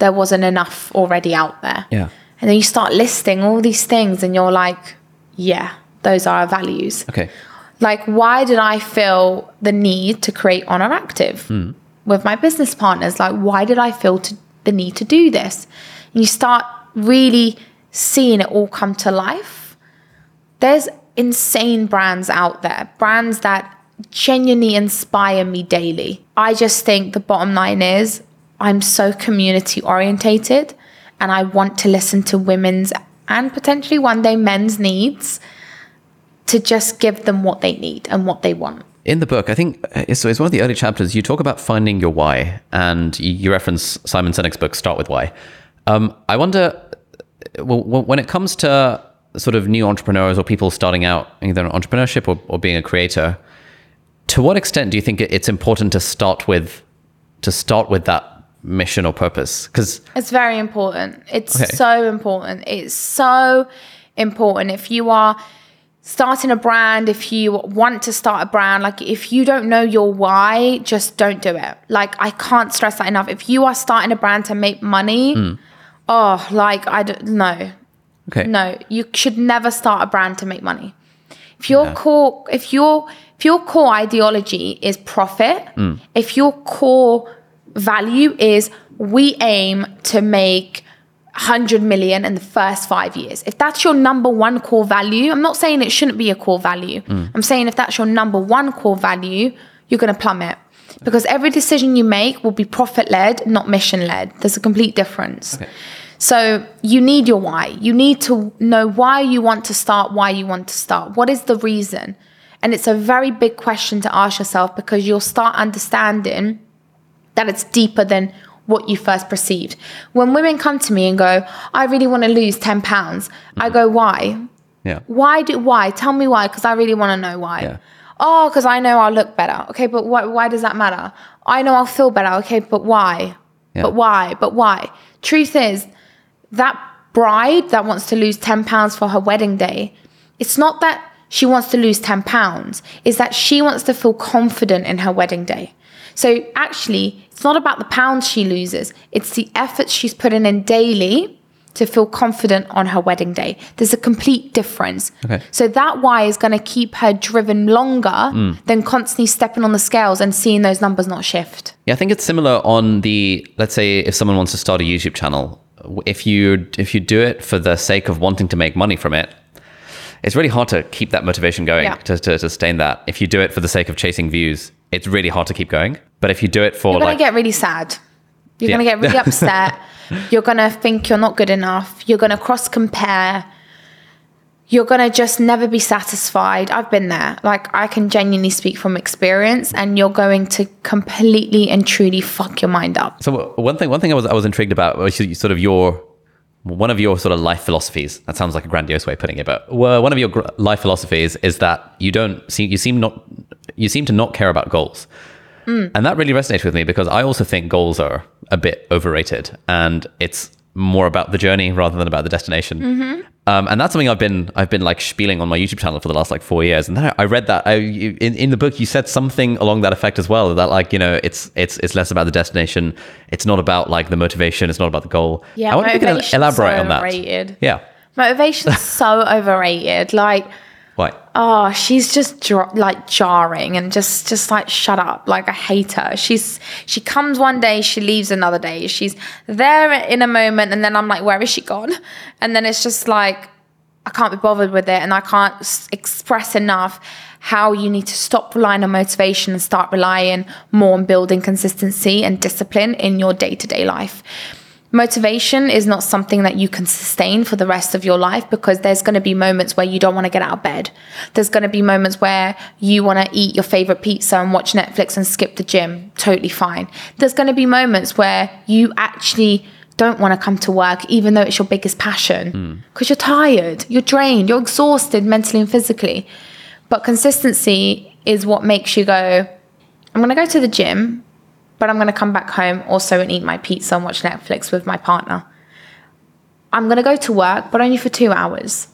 there wasn't enough already out there? Yeah. And then you start listing all these things, and you're like, yeah, those are our values. Okay. Like, why did I feel the need to create Oner Active with my business partners? Like, why did I feel to, the need to do this? And you start really seeing it all come to life. There's insane brands out there, brands that genuinely inspire me daily. I just think the bottom line is I'm so community orientated and I want to listen to women's and potentially one day men's needs to just give them what they need and what they want. In the book, I think uh, it's, it's one of the early chapters. You talk about finding your why, and you, reference Simon Sinek's book, Start with Why. Um, I wonder, when it comes to sort of new entrepreneurs or people starting out either in entrepreneurship or, or being a creator, to what extent do you think it's important to start with to start with that mission or purpose? Because It's very important. It's Okay. so important. It's so important. If you are starting a brand, if you want to start a brand, like if you don't know your why, just don't do it. Like I can't stress that enough. If you are starting a brand to make money, hmm. Oh, like I don't know. okay, No, you should never start a brand to make money. If your core, if your if your core ideology is profit, mm. if your core value is we aim to make 100 million in the first five years. If that's your number one core value, I'm not saying it shouldn't be a core value. Mm. I'm saying if that's your number one core value, you're going to plummet because every decision you make will be profit led, not mission led. There's a complete difference. So you need your why. You need to know why you want to start, why you want to start. What is the reason? And it's a very big question to ask yourself because you'll start understanding that it's deeper than what you first perceived. When women come to me and go, I really want to lose 10 pounds, I go, why? yeah, Why do why? Tell me why, because I really want to know why. Yeah. Oh, because I know I'll look better. Okay, but why, why does that matter? I know I'll feel better. Okay, but why? Yeah. But why? But why? Truth is, that bride that wants to lose 10 pounds for her wedding day, it's not that she wants to lose 10 pounds, is that she wants to feel confident in her wedding day. So actually, it's not about the pounds she loses, it's the effort she's putting in daily to feel confident on her wedding day. There's a complete difference. Okay. So that why is going to keep her driven longer mm. than constantly stepping on the scales and seeing those numbers not shift. Yeah, I think it's similar on the let's say if someone wants to start a YouTube channel, if you if you do it for the sake of wanting to make money from it, it's really hard to keep that motivation going Yeah. to, to sustain that. If you do it for the sake of chasing views, it's really hard to keep going. But if you do it for You're going like to get really sad. You're Yeah. going to get really upset. You're going to think you're not good enough. You're going to cross compare. You're going to just never be satisfied. I've been there. Like, I can genuinely speak from experience, and you're going to completely and truly fuck your mind up. So one thing, one thing I was I was intrigued about was sort of your one of your sort of life philosophies. That sounds like a grandiose way of putting it, but one of your life philosophies is that you don't see you seem not you seem to not care about goals, and that really resonates with me because I also think goals are a bit overrated, and it's more about the journey rather than about the destination. Um, and that's something I've been I've been like spieling on my YouTube channel for the last like four years. And then I, I read that I, in in the book you said something along that effect as well. That like you know it's it's it's less about the destination. It's not about like the motivation. It's not about the goal. Yeah, I wonder if you can elaborate so on that. overrated. Yeah. Motivation's so overrated. Like, Oh she's just like jarring and just just like shut up. Like i hate her. She's she comes one day she leaves another day. She's there in a moment and then i'm like where is she gone? And then it's just like i can't be bothered with it and i can't s- express enough how you need to stop relying on motivation and start relying more on building consistency and discipline in your day-to-day life motivation is not something that you can sustain for the rest of your life because there's going to be moments where you don't want to get out of bed. There's going to be moments where you want to eat your favorite pizza and watch Netflix and skip the gym. Totally fine. There's going to be moments where you actually don't want to come to work even though it's your biggest passion hmm. because you're tired, you're drained, you're exhausted mentally and physically. But consistency is what makes you go, I'm going to go to the gym, but I'm going to come back home also and eat my pizza and watch Netflix with my partner. I'm going to go to work, but only for two hours.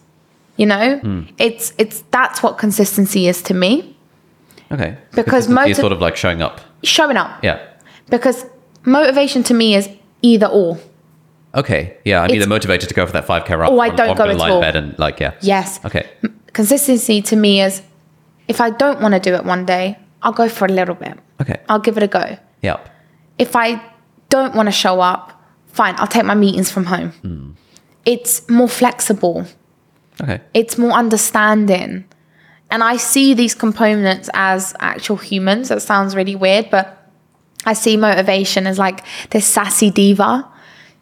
You know, hmm. it's it's that's what consistency is to me. Okay. Because motiv- sort of like showing up. Showing up Yeah. because motivation to me is either or. Okay. Yeah. I'm either motivated to go for that 5K run. Oh, I don't or go at all. bed and like, yeah. Yes. Okay. Consistency to me is if I don't want to do it one day, I'll go for a little bit. Okay. I'll give it a go. Yeah. if I don't want to show up, fine, I'll take my meetings from home. Hmm. It's more flexible, Okay. it's more understanding. And I see these components as actual humans. That sounds really weird, but I see motivation as like this sassy diva.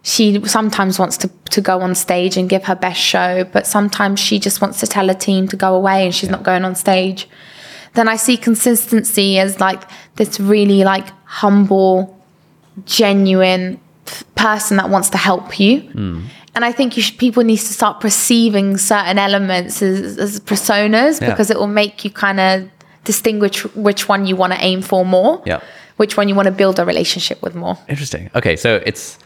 She sometimes wants to, to go on stage and give her best show, but sometimes she just wants to tell a team to go away and she's not going on stage. Then I see consistency as like this really like humble, genuine person that wants to help you. Hmm. And I think you should, people need to start perceiving certain elements as, as personas Yeah. because it will make you kind of distinguish which one you want to aim for more, Yeah. which one you want to build a relationship with more. Interesting. Okay, so it's,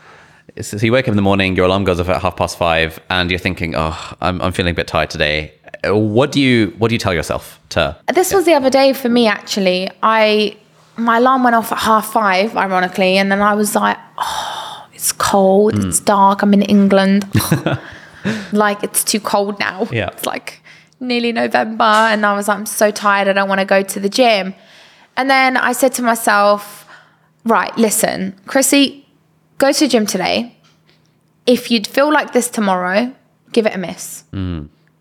it's so you wake up in the morning, your alarm goes off at half past five, and you're thinking, "Oh, I'm, I'm feeling a bit tired today." What do you What do you tell yourself to? This was the other day for me actually. I my alarm went off at half five, ironically, and then I was like, oh, it's cold, Hmm. it's dark, I'm in England. like it's too cold now. Yeah. It's like nearly November. And I was like, I'm so tired, I don't want to go to the gym. And then I said to myself, right, listen, Krissy, go to the gym today. If you'd feel like this tomorrow, give it a miss.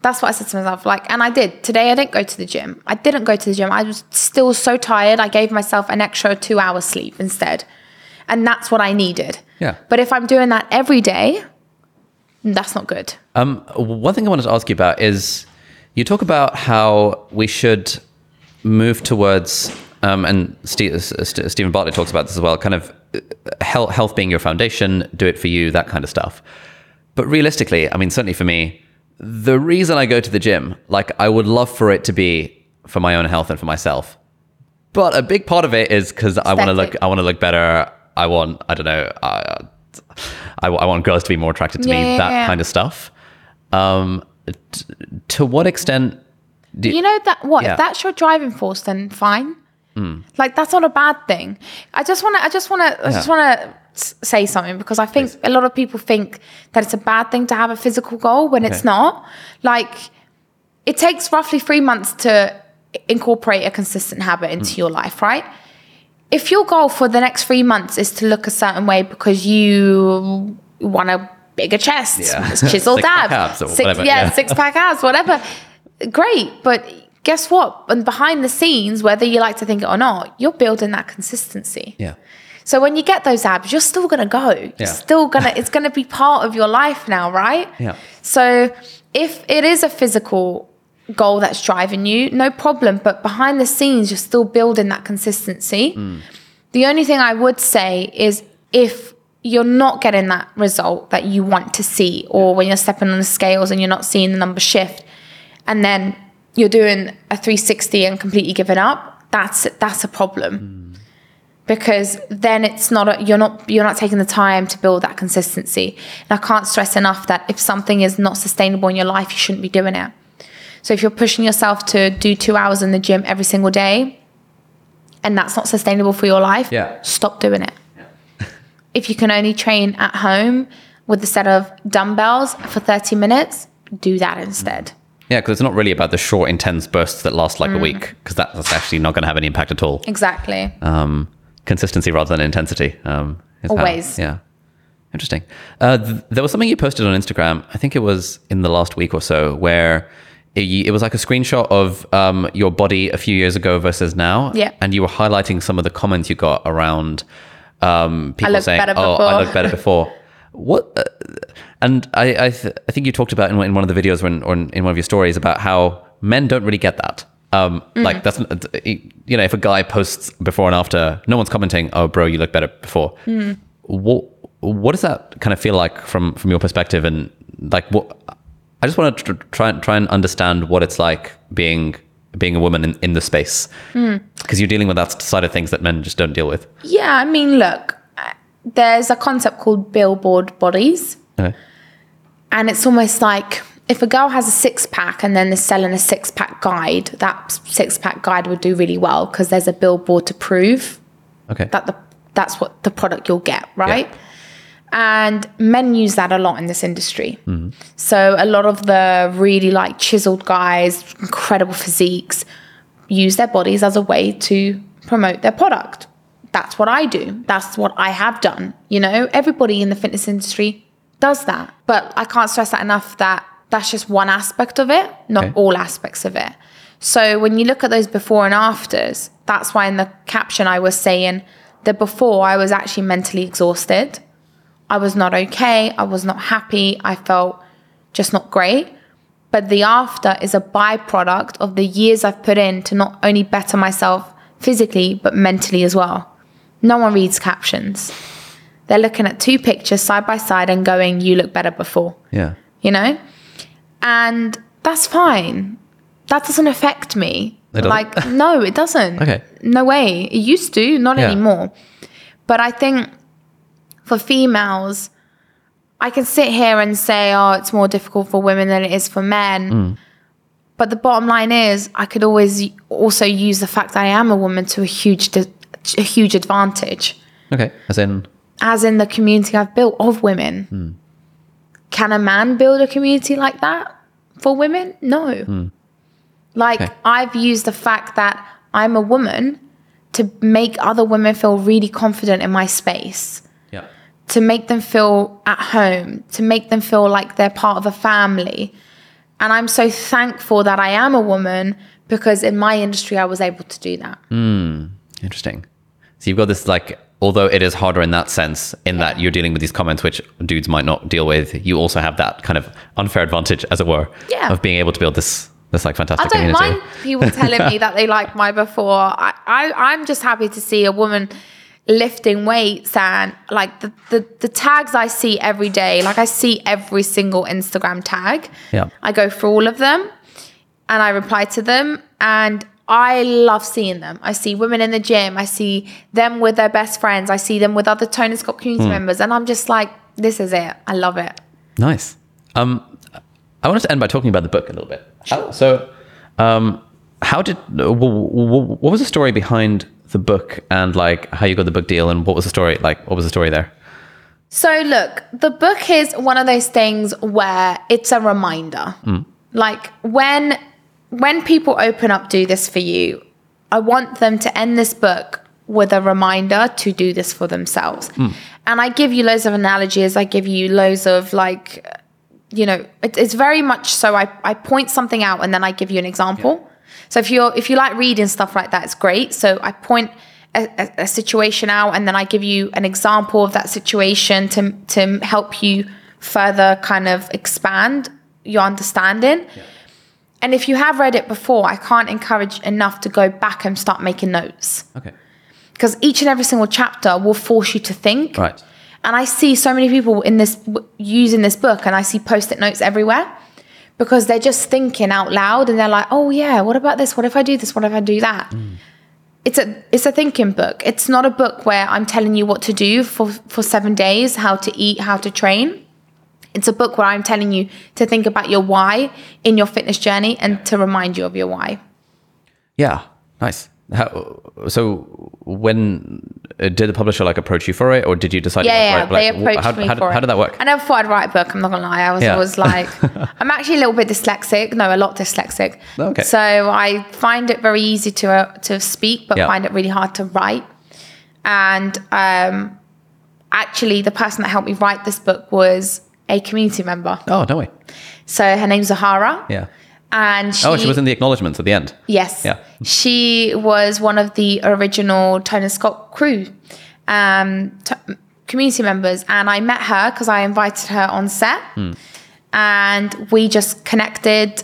That's what I said to myself. Like, and I did. Today I didn't go to the gym. I didn't go to the gym. I was still so tired. I gave myself an extra two hours sleep instead. And that's what I needed. Yeah. But if I'm doing that every day, that's not good. Um, one thing I wanted to ask you about is you talk about how we should move towards, um, and Steve, St- Steven Bartlett talks about this as well, kind of uh, health, health being your foundation, do it for you, that kind of stuff. But realistically, I mean, certainly for me, the reason I go to the gym, like I would love for it to be for my own health and for myself. But a big part of it is because I want to look, I want to look better. I want, I don't know, uh, I, I want girls to be more attracted to Yeah, me, yeah, that yeah. kind of stuff. Um, t- to what extent? Do You know that what if that's your driving force, then fine. Like that's not a bad thing. I just want to. I just want to. I just want to say something because I think a lot of people think that it's a bad thing to have a physical goal when it's not. Like it takes roughly three months to incorporate a consistent habit into your life, right? If your goal for the next three months is to look a certain way because you want a bigger chest, Yeah. chiseled abs, abs six, yeah, yeah. six pack abs, whatever. Great, but guess what? And behind the scenes, whether you like to think it or not, you're building that consistency. yeah, So when you get those abs, you're still gonna go. You're Yeah. still gonna. It's gonna be part of your life now, right? Yeah. So if it is a physical goal that's driving you, no problem. But behind the scenes, you're still building that consistency. Mm. The only thing I would say is if you're not getting that result that you want to see, or when you're stepping on the scales and you're not seeing the number shift, and then you're doing a 360 and completely giving up, that's that's a problem. Hmm. Because then it's not a, you're not you're not taking the time to build that consistency. And I can't stress enough that if something is not sustainable in your life, you shouldn't be doing it. So if you're pushing yourself to do two hours in the gym every single day, and that's not sustainable for your life, Yeah. stop doing it. if you can only train at home with a set of dumbbells for 30 minutes, do that instead. Yeah. Because it's not really about the short, intense bursts that last Mm. like a week, because that's actually not going to have any impact at all. Exactly. um, consistency rather than intensity. Um, is how- Always. yeah. Interesting. Uh, th- there was something you posted on Instagram. I think it was in the last week or so, where it, it was like a screenshot of um, your body a few years ago versus now. Yeah. And you were highlighting some of the comments you got around um, people look saying, better "Oh, I before." look better before." what? Uh, and I I, th- I think you talked about in, one- in one of the videos when, or in, in one of your stories about how men don't really get that. Um, Like that's mm. you know if a guy posts before and after, no one's commenting. Oh, bro, you look better before. Mm. What what does that kind of feel like from from your perspective? And like what? I just want to tr- try and try and understand what it's like being being a woman in, in the space mm. because you're dealing with that side of things that men just don't deal with. Yeah, I mean, look, there's a concept called billboard bodies. Okay. And it's almost like if a girl has a six pack and then they're selling a six pack guide, that six pack guide would do really well because there's a billboard to prove Okay. that the that's what the product you'll get, right? And men use that a lot in this industry. Mm-hmm. So a lot of the really like chiseled guys, incredible physiques, use their bodies as a way to promote their product. That's what I do. That's what I have done. You know, everybody in the fitness industry does that. But I can't stress that enough that that's just one aspect of it, not Okay. all aspects of it. So when you look at those before and afters, that's why in the caption I was saying the before I was actually mentally exhausted. I was not okay. I was not happy. I felt just not great. But the after is a byproduct of the years I've put in to not only better myself physically, but mentally as well. No one reads captions. They're looking at two pictures side by side and going, You look better before yeah. you know? And that's fine. That doesn't affect me. Doesn't? Like, no, it doesn't. Okay. No way. It used to, not Yeah. anymore. But I think for females, I can sit here and say, oh, it's more difficult for women than it is for men. Mm. But the bottom line is, I could always also use the fact that I am a woman to a huge, a huge advantage Okay. As in. As in the community I've built of women. Hmm. Can a man build a community like that for women? No. Hmm. Like, Okay. I've used the fact that I'm a woman to make other women feel really confident in my space, Yeah. to make them feel at home, to make them feel like they're part of a family. And I'm so thankful that I am a woman because in my industry, I was able to do that. Hmm. Interesting. So you've got this like, although it is harder in that sense, in that you're dealing with these comments which dudes might not deal with, you also have that kind of unfair advantage, as it were, Yeah. of being able to build this this like fantastic I don't community. mind people telling me that they like my before. I, I I'm just happy to see a woman lifting weights and like the, the the tags I see every day. Like I see every single Instagram tag. Yeah. I go through all of them and I reply to them and I love seeing them. I see women in the gym. I see them with their best friends. I see them with other Tone and Sculpt community members. And I'm just like, this is it. I love it. Nice. Um, I wanted to end by talking about the book a little bit. How- So, um, how did w- what was the story behind the book and like how you got the book deal and what was the story like? What was the story there? So look, the book is one of those things where it's a reminder. Like when when people open up do this for you, I want them to end this book with a reminder to do this for themselves. Hmm. And I give you loads of analogies, I give you loads of like you know, it, it's very much so I, I point something out and then I give you an example. So if you're if you like reading stuff like that, it's great. So I point a, a, a situation out and then I give you an example of that situation to to help you further kind of expand your understanding. And if you have read it before, I can't encourage enough to go back and start making notes Okay. because each and every single chapter will force you to think. Right. And I see so many people in this using this book, and I see post-it notes everywhere because they're just thinking out loud, and they're like, "Oh yeah, what about this? What if I do this? What if I do that?" Mm. It's a it's a thinking book. It's not a book where I'm telling you what to do for for seven days, how to eat, how to train. It's a book where I'm telling you to think about your why in your fitness journey and to remind you of your why. Yeah. Nice. How, so when uh, did the publisher like approach you for it, or did you decide? Yeah, to, yeah, like, they like, approached how, me how, for how it. How did that work? I never thought I'd write a book. I'm not gonna lie. I was Yeah. always like, I'm actually a little bit dyslexic. No, a lot dyslexic. Okay. So I find it very easy to uh, to speak, but Yeah. find it really hard to write. And um, actually, the person that helped me write this book was a community member. Oh no way. So her name's Zahara. Yeah. And she, Oh, she was in the acknowledgements at the end. Yes. Yeah. She was one of the original Tone and Sculpt crew. Um, t- community members, and I met her because I invited her on set, and we just connected.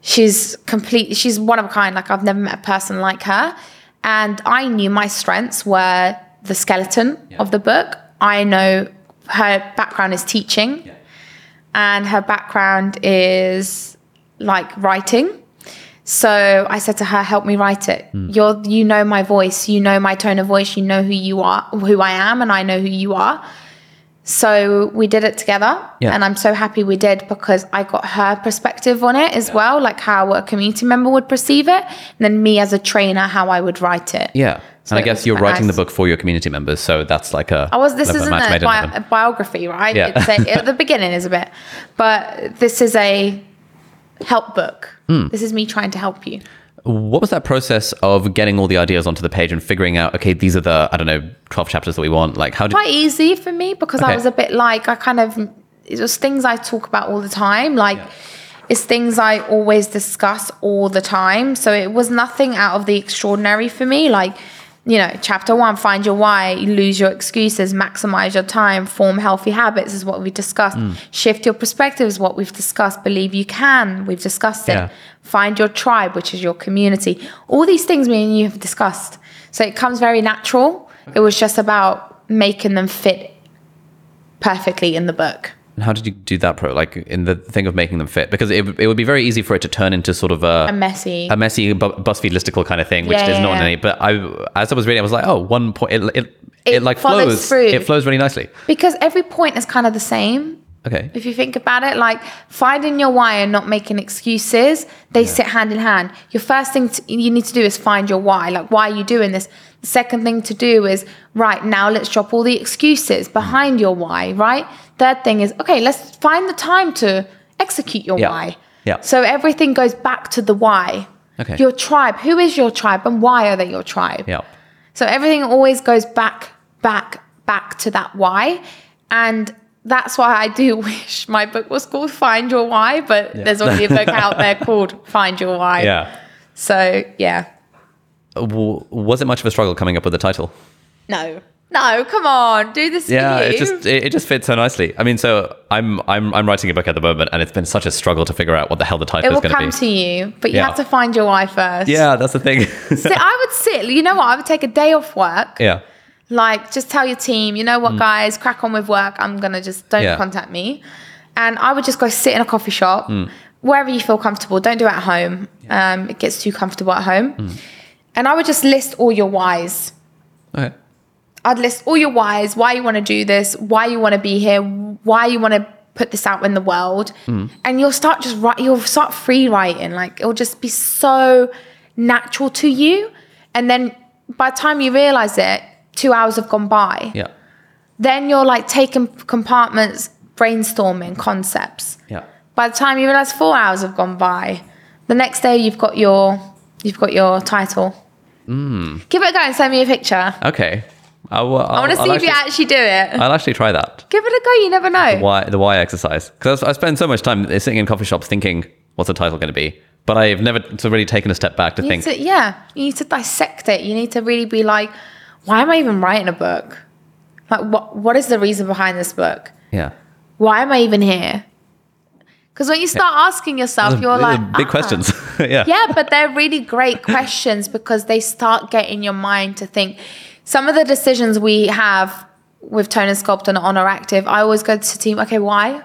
She's complete. She's one of a kind. Like I've never met a person like her, and I knew my strengths were the skeleton of the book. I know her background is teaching, and her background is like writing. So I said to her, "Help me write it. Hmm. You're, you know my voice. You know my tone of voice. You know who you are, who I am, and I know who you are." So we did it together, Yeah. and I'm so happy we did because I got her perspective on it as well, like how a community member would perceive it, and then me as a trainer, how I would write it. Yeah. And I guess you're writing the book for your community members, so that's like a. I was. This isn't a, bi- a biography, right? Yeah. It's a, at the beginning is a bit, but this is a help book. Hmm. This is me trying to help you. What was that process of getting all the ideas onto the page and figuring out, okay, these are the, I don't know, 12 chapters that we want? Like, how did. Quite easy for me because Okay. I was a bit like I kind of it was things I talk about all the time. Like it's things I always discuss all the time. So it was nothing out of the extraordinary for me. Like you know, chapter one, find your why, lose your excuses, maximize your time, form healthy habits is what we discussed. Hmm. Shift your perspective is what we've discussed. Believe you can, we've discussed it. Yeah. Find your tribe, which is your community. All these things me and you have discussed. So it comes very natural. It was just about making them fit perfectly in the book. And how did you do that pro? Like, in the thing of making them fit? Because it, it would be very easy for it to turn into sort of a. A messy. a messy bu- BuzzFeed listicle kind of thing, which Yeah, is yeah, not yeah. any. But I, as I was reading, I was like, oh, one point, it, it, it, It like flows. through. It flows really nicely. because every point is kind of the same. Okay. If you think about it, like finding your why and not making excuses, they sit hand in hand. Your first thing to, you need to do is find your why. Like, why are you doing this? The second thing to do is, right, now let's drop all the excuses behind your why, right? Third thing is, okay, let's find the time to execute your Yeah. why. Yeah. So everything goes back to the why. Okay. Your tribe. Who is your tribe and why are they your tribe? Yeah. So everything always goes back, back, back to that why. And that's why I do wish my book was called Find Your Why, but there's already a book out there called Find Your Why. Yeah. So yeah. Was it much of a struggle coming up with the title? No. No, come on. Do this Yeah, it just it, it just fits so nicely. I mean, so I'm I'm I'm writing a book at the moment, and it's been such a struggle to figure out what the hell the title it will is going to come to you, but you Yeah. have to find your why first. Yeah, that's the thing. So I would sit, you know what? I would take a day off work. yeah. like just tell your team you know what guys crack on with work i'm gonna just don't Mm. Yeah. contact me and i would just go sit in a coffee shop Mm. wherever you feel comfortable don't do it at home um, it gets too comfortable at home Mm. And i would just list all your whys Okay. i'd list all your whys why you want to do this why you want to be here why you want to put this out in the world Mm. and you'll start just write you'll start free writing like it'll just be so natural to you and then by the time you realize it two hours have gone by Yeah. then you're like taking compartments, brainstorming concepts. Yeah. By the time you realize four hours have gone by, the next day you've got your you've got your title. Mm. Give it a go and send me a picture. Okay. I'll, I'll, I want to see I'll if you actually do it. I'll actually try that. Give it a go. You never know. Why the why exercise? Because I spend so much time sitting in coffee shops thinking, what's the title going to be? But I've never really taken a step back to You think. to, yeah, you need to dissect it. You need to really be like, why am I even writing a book? Like, what what is the reason behind this book? yeah. Why am I even here? Because when you start asking yourself, you're like, big "Ah." questions. yeah. yeah, but they're really great questions because they start getting your mind to think. Some of the decisions we have with Tone and Sculpt and Oner Active, I always go to the team, okay, why?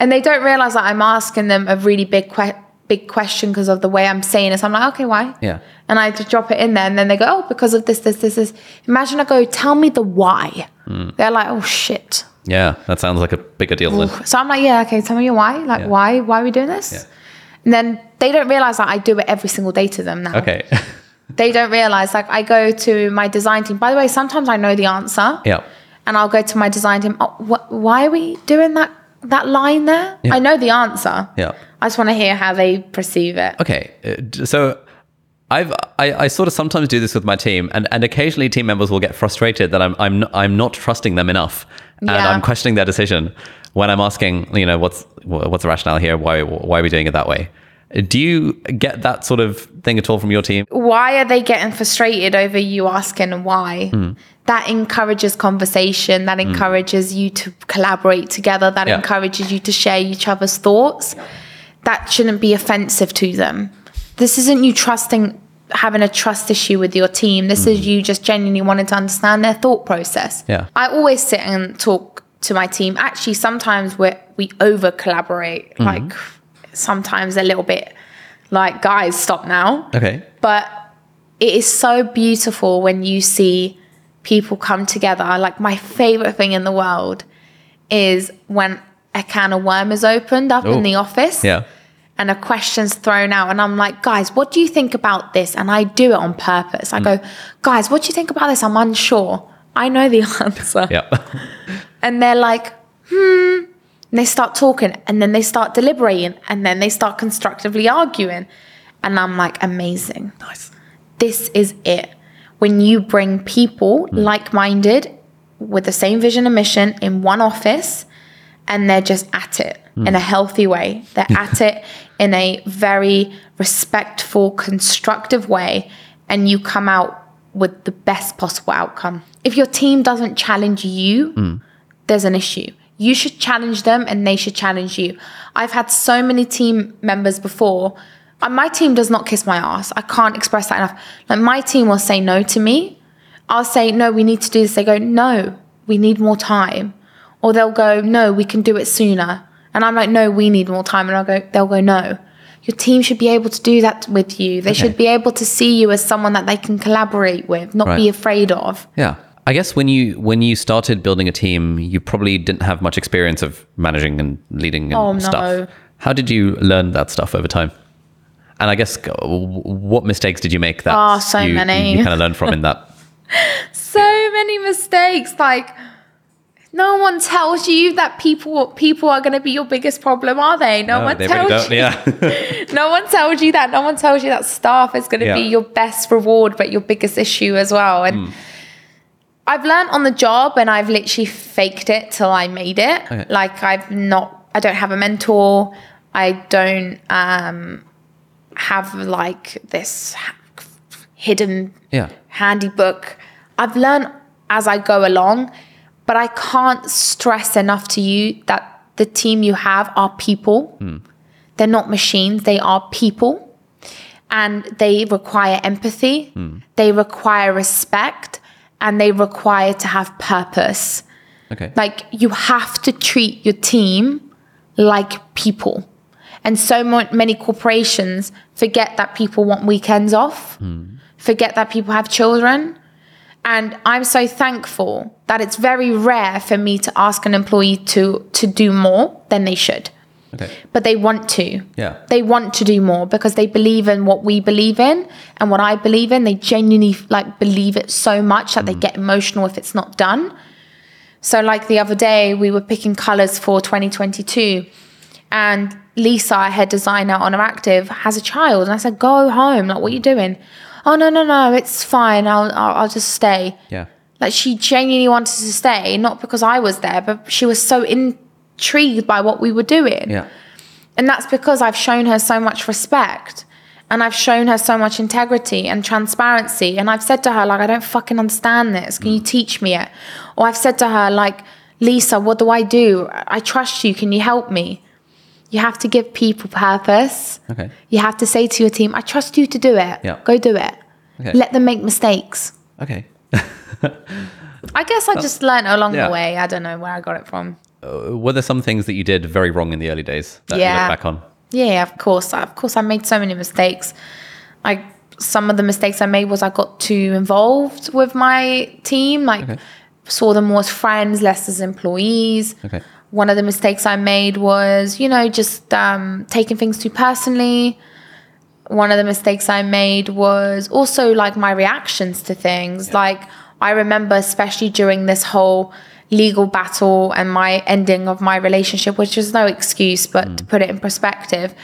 And they don't realize that I'm asking them a really big que- big question because of the way I'm saying it. So I'm like, okay, why? Yeah. And I just drop it in there, and then they go, oh, because of this, this, this, this. Imagine I go, tell me the why. Hmm. They're like, oh shit. Yeah. That sounds like a bigger deal than. So I'm like, yeah, okay, tell me your why. Like, Yeah. why? Why are we doing this? Yeah. And then they don't realize that I do it every single day to them now. Okay. They don't realize, like, I go to my design team. By the way, sometimes I know the answer. yeah. And I'll go to my design team. Oh, wh- why are we doing that that line there? Yeah. I know the answer. Yeah. I just want to hear how they perceive it. Okay, uh, so I've I, I sort of sometimes do this with my team, and, and occasionally team members will get frustrated that I'm I'm I'm not trusting them enough, and Yeah. I'm questioning their decision when I'm asking, you know, what's what's the rationale here? Why why are we doing it that way? Do you get that sort of thing at all from your team? why are they getting frustrated over you asking why? Hmm. That encourages conversation, that hmm. encourages you to collaborate together, that Yeah. encourages you to share each other's thoughts. That shouldn't be offensive to them. This isn't you trusting, having a trust issue with your team. This is mm. you just genuinely wanting to understand their thought process. Yeah. I always sit and talk to my team. Actually, sometimes we we over collaborate, mm-hmm. like sometimes a little bit like, guys, stop now Okay. but it is so beautiful when you see people come together. Like my favorite thing in the world is when a can of worm is opened up Ooh. in the office Yeah. And a question's thrown out and I'm like, guys, what do you think about this? And I do it on purpose. I go, guys, what do you think about this? I'm unsure. I know the answer. Yeah. And they're like, hmm. And they start talking and then they start deliberating and then they start constructively arguing. And I'm like, amazing nice. this is it. When you bring people like minded with the same vision and mission in one office and they're just at it in a healthy way, they're at it in a very respectful, constructive way, and you come out with the best possible outcome. If your team doesn't challenge you, there's an issue. You should challenge them and they should challenge you. I've had so many team members before. uh, My team does not kiss my ass. I can't express that enough. Like my team will say no to me. I'll say, no, we need to do this. They go, no, we need more time. Or they'll go, no, we can do it sooner. And I'm like, no, we need more time. And I'll go, they'll go, no. Your team should be able to do that with you. They should be able to see you as someone that they can collaborate with, not Right. be afraid of. Yeah. I guess when you when you started building a team, you probably didn't have much experience of managing and leading and Oh, no. stuff. How did you learn that stuff over time? And I guess uh, what mistakes did you make that Oh, so you, many. you kind of learned from in that? so many mistakes like no one tells you that people people are going to be your biggest problem are they no, one they tells really you Yeah. no one tells you that no one tells you that staff is going to be your best reward but your biggest issue as well and i've learned on the job and i've literally faked it till i made it Okay. like i've not i don't have a mentor i don't um have like this hidden yeah. handy book. I've learned as I go along, but I can't stress enough to you that the team you have are people. Hmm. They're not machines, they are people. And they require empathy, hmm. they require respect, and they require to have purpose. Okay. Like you have to treat your team like people. And so many corporations forget that people want weekends off, hmm. forget that people have children. And I'm so thankful that it's very rare for me to ask an employee to to do more than they should. okay. But they want to. Yeah. They want to do more because they believe in what we believe in and what I believe in. They genuinely like believe it so much that they mm. get emotional if it's not done. So like the other day we were picking colors for 2022 and Lisa, our head designer on our Active, has a child. And I said, go home. Like, what are you doing? Oh, no, no, no, it's fine. I'll, I'll, I'll just stay. Yeah. Like she genuinely wanted to stay, not because I was there, but she was so intrigued by what we were doing. Yeah. And that's because I've shown her so much respect and I've shown her so much integrity and transparency. And I've said to her, like, I don't fucking understand this. Can you mm. teach me it? Or I've said to her, like, Lisa, what do I do? I trust you. Can you help me? You have to give people purpose. Okay. You have to say to your team, I trust you to do it. Yeah. Go do it. Okay. Let them make mistakes. Okay. I guess I just learned along Yeah. the way. I don't know where I got it from. Uh, were there some things that you did very wrong in the early days that you Yeah. look back on? Yeah, of course. Of course, I made so many mistakes. I some of the mistakes I made was I got too involved with my team, like Okay. saw them more as friends, less as employees. Okay. One of the mistakes I made was, you know, just um, taking things too personally. One of the mistakes I made was also like my reactions to things. Like I remember, especially during this whole legal battle and my ending of my relationship, which is no excuse, but to put it in perspective,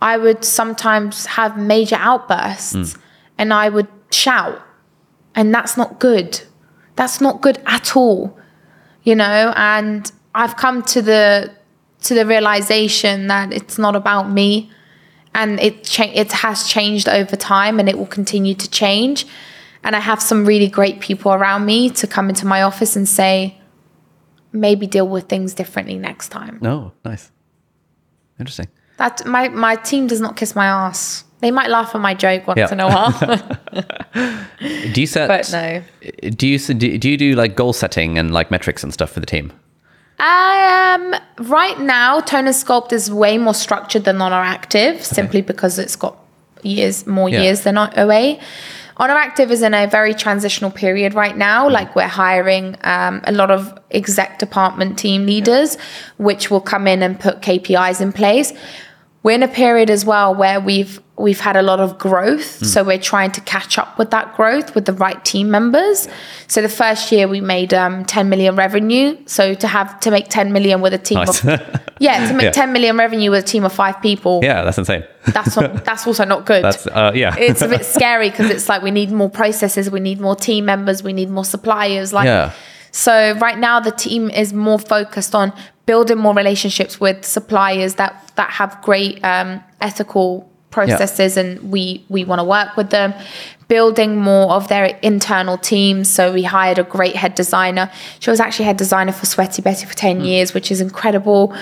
I would sometimes have major outbursts and I would shout. And that's not good. That's not good at all. You know, and I've come to the to the realization that it's not about me and it cha- it has changed over time, and it will continue to change. And I have some really great people around me to come into my office and say, maybe deal with things differently next time. No, nice. Interesting. That my my team does not kiss my ass. They might laugh at my joke once Yeah. in a while, Do you set? but no. Do you do do you do like goal setting and like metrics and stuff for the team? Um, right now, Tone and Sculpt is way more structured than Oner Active, simply because it's got years more Yeah. years than OA. Oner Active is in a very transitional period right now. Like we're hiring um, a lot of exec department team leaders, which will come in and put KPIs in place. We're in a period as well where we've we've had a lot of growth, so we're trying to catch up with that growth with the right team members. So the first year we made um, 10 million revenue. So to have to make 10 million with a team Nice. of yeah to make Yeah. 10 million revenue with a team of five people. yeah, that's insane. That's not, that's also not good. That's uh, yeah. it's a bit scary because it's like we need more processes, we need more team members, we need more suppliers. Like Yeah. so right now the team is more focused on building more relationships with suppliers that that have great um, ethical processes and we we want to work with them. Building more of their internal teams so we hired a great head designer. She was actually head designer for sweaty betty for 10 years which is incredible.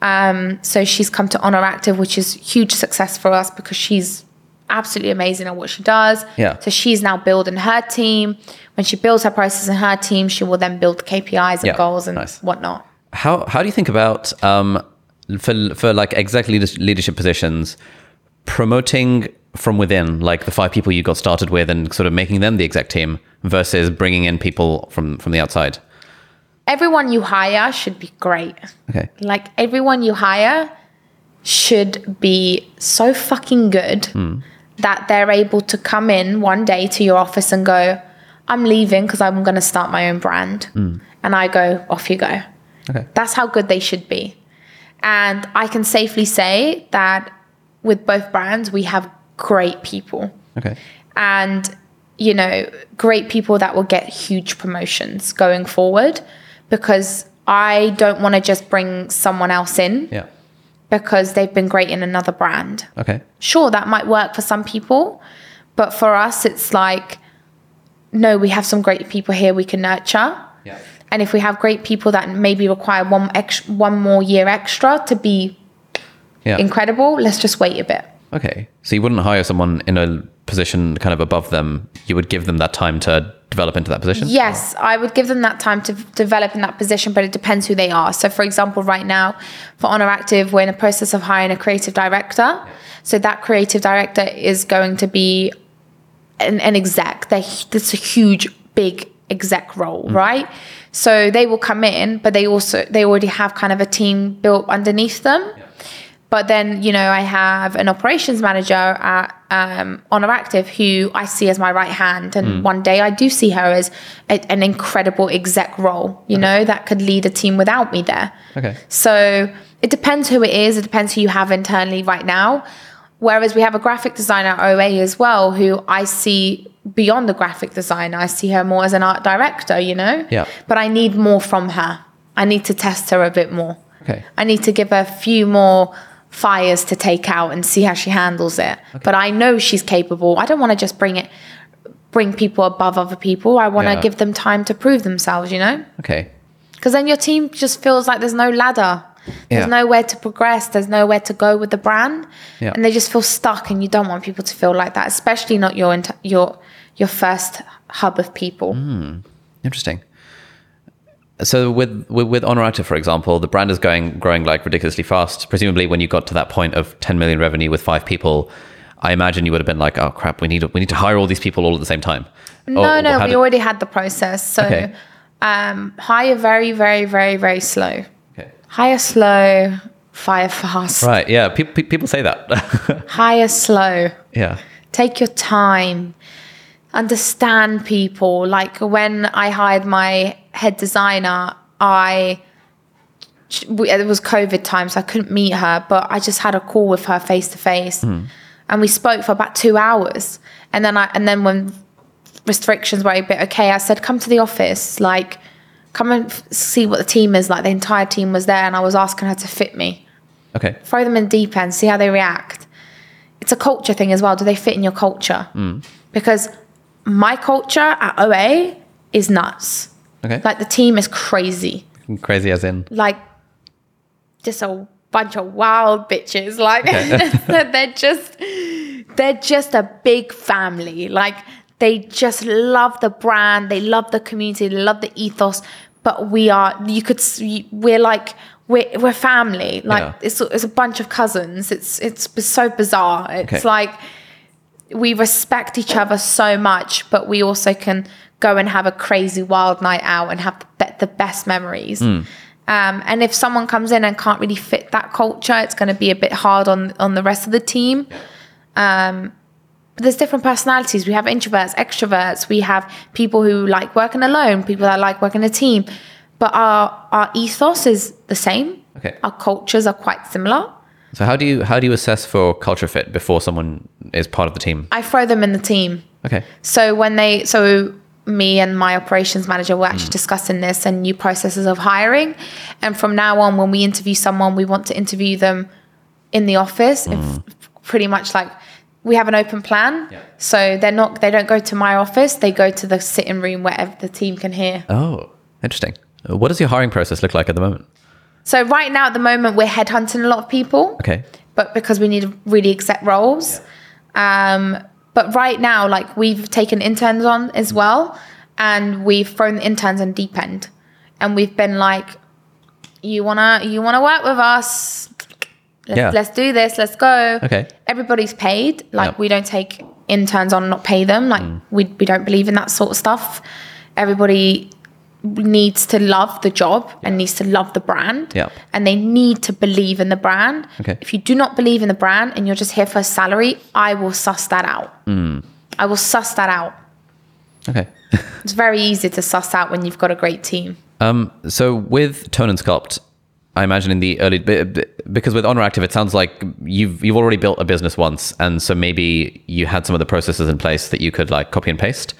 Um, so she's come to Oner Active which is huge success for us because she's absolutely amazing at what she does. Yeah. so she's now building her team. When she builds her process and her team she will then build KPIs and Yeah, goals and nice. whatnot How how do you think about um for for like leaders- leadership positions promoting from within like the five people you got started with and sort of making them the exec team versus bringing in people from from the outside? everyone you hire should be great Okay. Like everyone you hire should be so fucking good Hmm. that they're able to come in one day to your office and go, I'm leaving because I'm going to start my own brand. Hmm. And I go, off you go. Okay. That's how good they should be. And I can safely say that with both brands, we have great people Okay. and you know great people that will get huge promotions going forward because i don't want to just bring someone else in Yeah. because they've been great in another brand Okay. sure that might work for some people but for us it's like no we have some great people here we can nurture Yeah. And if we have great people that maybe require one extra, one more year extra to be Yeah. incredible let's just wait a bit Okay. So you wouldn't hire someone in a position kind of above them. You would give them that time to develop into that position? Yes, I would give them that time to develop in that position, but it depends who they are. So, for example, right now for Oner Active, we're in the process of hiring a creative director. So, that creative director is going to be an, an exec. They, that's a huge, big exec role, mm. right? So they will come in, but they also they already have kind of a team built underneath them. But then, you know, I have an operations manager at um, Oner Active who I see as my right hand. And one day I do see her as a, an incredible exec role, you know, that could lead a team without me there. Okay. So it depends who it is. It depends who you have internally right now. Whereas we have a graphic designer at OA as well, who I see beyond the graphic designer. I see her more as an art director, you know? Yeah. But I need more from her. I need to test her a bit more. Okay. I need to give her a few more fires to take out and see how she handles it. But I know she's capable. I don't want to just bring it bring people above other people. I want to Yeah. give them time to prove themselves, you know? Okay. Because then your team just feels like there's no ladder. There's Yeah. nowhere to progress. There's nowhere to go with the brand, Yeah. and they just feel stuck. And you don't want people to feel like that, especially not your int- your your first hub of people. Mm. Interesting. So with, with with Oner Active, for example, the brand is going growing like ridiculously fast. Presumably, when you got to that point of 10 million revenue with five people, I imagine you would have been like, "Oh crap, we need we need to hire all these people all at the same time." No, Or- no, we did- already had the process. So Okay. um, hire very, very, very, very slow. Hire slow, fire fast. Right. Yeah. People people say that. Hire slow. yeah. take your time understand people like when i hired my head designer i it was covid time so i couldn't meet her but i just had a call with her face to face and we spoke for about two hours and then i and then when restrictions were a bit okay i said come to the office like come and f- see what the team is like the entire team was there and i was asking her to fit me Okay. throw them in deep end, see how they react. it's a culture thing as well. Do they fit in your culture? Mm. Because my culture at OA is nuts. Okay. Like the team is crazy. Crazy as in. Like just a bunch of wild bitches. Like they're just they're just a big family. Like they just love the brand, they love the community, they love the ethos. But we are you could, we're like we're, we're family. Like Yeah. it's it's a bunch of cousins. It's it's so bizarre. It's Okay. like we respect each other so much, but we also can go and have a crazy wild night out and have the, the best memories. Um, and if someone comes in and can't really fit that culture, it's going to be a bit hard on on the rest of the team. Um, there's different personalities. We have introverts, extroverts. We have people who like working alone, people that like working a team. But our our ethos is the same. Okay. Our cultures are quite similar. So how do you how do you assess for culture fit before someone is part of the team? I throw them in the team. Okay. So when they, so me and my operations manager were actually hmm. discussing this and new processes of hiring. And from now on, when we interview someone, we want to interview them in the office. If hmm. pretty much like we have an open plan. Yeah. So they're not, they don't go to my office. They go to the sitting room where the team can hear. Oh, interesting. What does your hiring process look like at the moment? So right now, at the moment, we're headhunting a lot of people. Okay. but because we need to really accept roles. Um, but right now, like we've taken interns on as well, and we've thrown the interns in deep end, and we've been like, "You wanna, you wanna work with us? Let's, Yeah. let's do this. Let's go." Okay. Everybody's paid. Like Yep. we don't take interns on and not pay them. Like we we don't believe in that sort of stuff. Everybody needs to love the job and needs to love the brand Yeah. and they need to believe in the brand. Okay. If you do not believe in the brand and you're just here for a salary, I will suss that out. I will suss that out. Okay. It's very easy to suss out when you've got a great team. Um, so with Tone and Sculpt, I imagine in the early because with Oner Active, it sounds like you've you've already built a business once, and so maybe you had some of the processes in place that you could like copy and paste.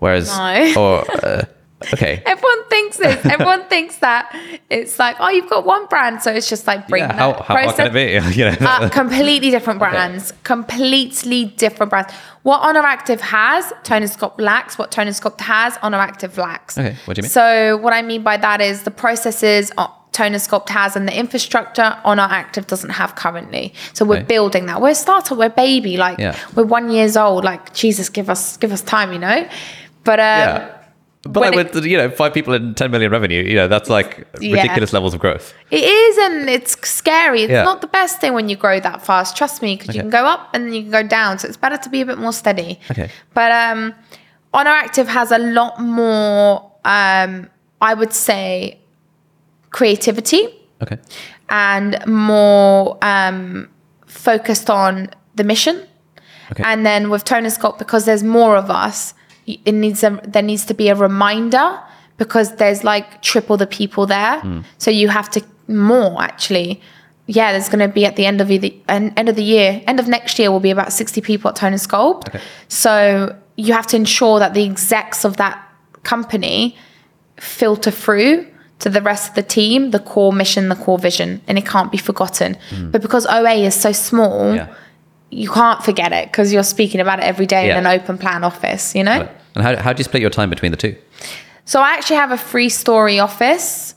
Whereas, No. or uh, okay, Everyone thinks this. Everyone thinks that it's like, oh, you've got one brand, so it's just like bring yeah, that how how hard can it be? you know, Uh, completely different brands. Completely different brands. What Oner Active has, Tone Sculpt lacks. What Tone Sculpt has, Oner Active lacks. Okay, what do you mean? So what I mean by that is the processes Tone Sculpt has and the infrastructure Oner Active doesn't have currently. So we're Okay. building that. We're a startup. We're a baby. Like Yeah. we're one years old. Like Jesus, give us give us time. You know. But um, yeah. But when like it- with you know five people and ten million revenue, you know that's like Yeah. ridiculous levels of growth. It is, and it's scary. It's Yeah. not the best thing when you grow that fast. Trust me, because you can go up and then you can go down. So it's better to be a bit more steady. Okay. But um, Oner Active has a lot more. Um, I would say creativity Okay. and more um, focused on the mission. Okay. And then with Tone Sculpt, because there's more of us, it needs a there needs to be a reminder because there's like triple the people there. Hmm. So you have to more actually. Yeah, there's going to be at the end of the end of the year, end of next year will be about 60 people at Tone and Sculpt. Okay. So you have to ensure that the execs of that company filter through to the rest of the team the core mission, the core vision, and it can't be forgotten. But because OA is so small. Yeah. You can't forget it because you're speaking about it every day Yeah. in an open plan office, you know? And how how do you split your time between the two? So I actually have a three story office.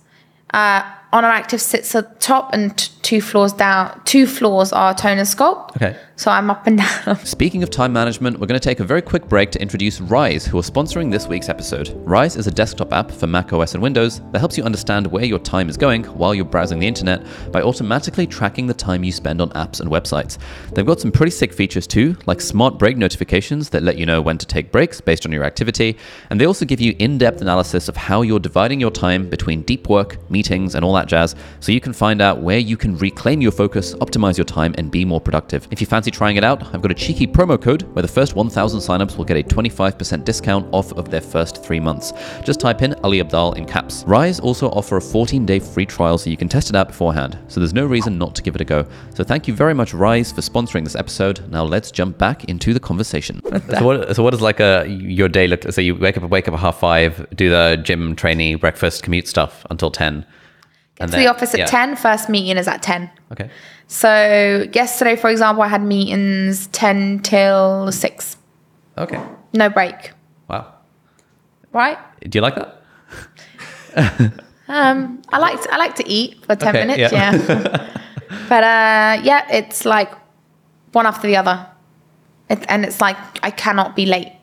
Uh, Oner Active sits at the top and t- two floors down, two floors are tone and sculpt. Okay. So I'm up and down. Speaking of time management, we're going to take a very quick break to introduce Rise, who are sponsoring this week's episode. Rise is a desktop app for Mac OS and Windows that helps you understand where your time is going while you're browsing the internet by automatically tracking the time you spend on apps and websites. They've got some pretty sick features too, like smart break notifications that let you know when to take breaks based on your activity, and they also give you in depth analysis of how you're dividing your time between deep work, meetings, and all that jazz, so you can find out where you can reclaim your focus, optimize your time, and be more productive. If you fancy trying it out, I've got a cheeky promo code where the first 1,000 signups will get a 25% discount off of their first three months. Just type in Ali Abdaal in caps. Rise also offer a 14 day free trial so you can test it out beforehand, so there's no reason not to give it a go. So thank you very much, Rise, for sponsoring this episode. Now let's jump back into the conversation. so, what, so what does like a your day look? So you wake up, wake up at half five, do the gym, training, breakfast, commute stuff until 10. And to the office at yeah. 10. First meeting is at 10. Okay. So yesterday, for example, I had meetings 10 till 6. Okay. No break, Wow. right? Do you like that? Um, I like to, I like to eat for 10 Okay, minutes, yeah. yeah. but uh, yeah, it's like one after the other. It, and it's like I cannot be late.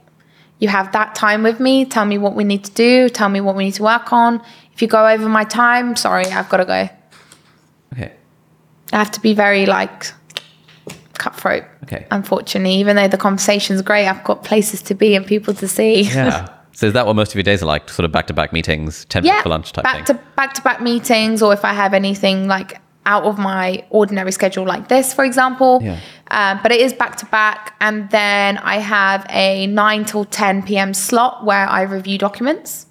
You have that time with me, tell me what we need to do, tell me what we need to work on. If you go over my time, sorry, I've got to go. Okay. I have to be very like cutthroat. Okay. Unfortunately, even though the conversation's great, I've got places to be and people to see. Yeah. so is that what most of your days are like? Sort of back to back meetings, 10 minutes yeah, for lunch type back thing? to back to back meetings, or if I have anything like out of my ordinary schedule, like this, for example. Yeah. Um, but it is back to back, and then I have a nine till ten p.m. slot where I review documents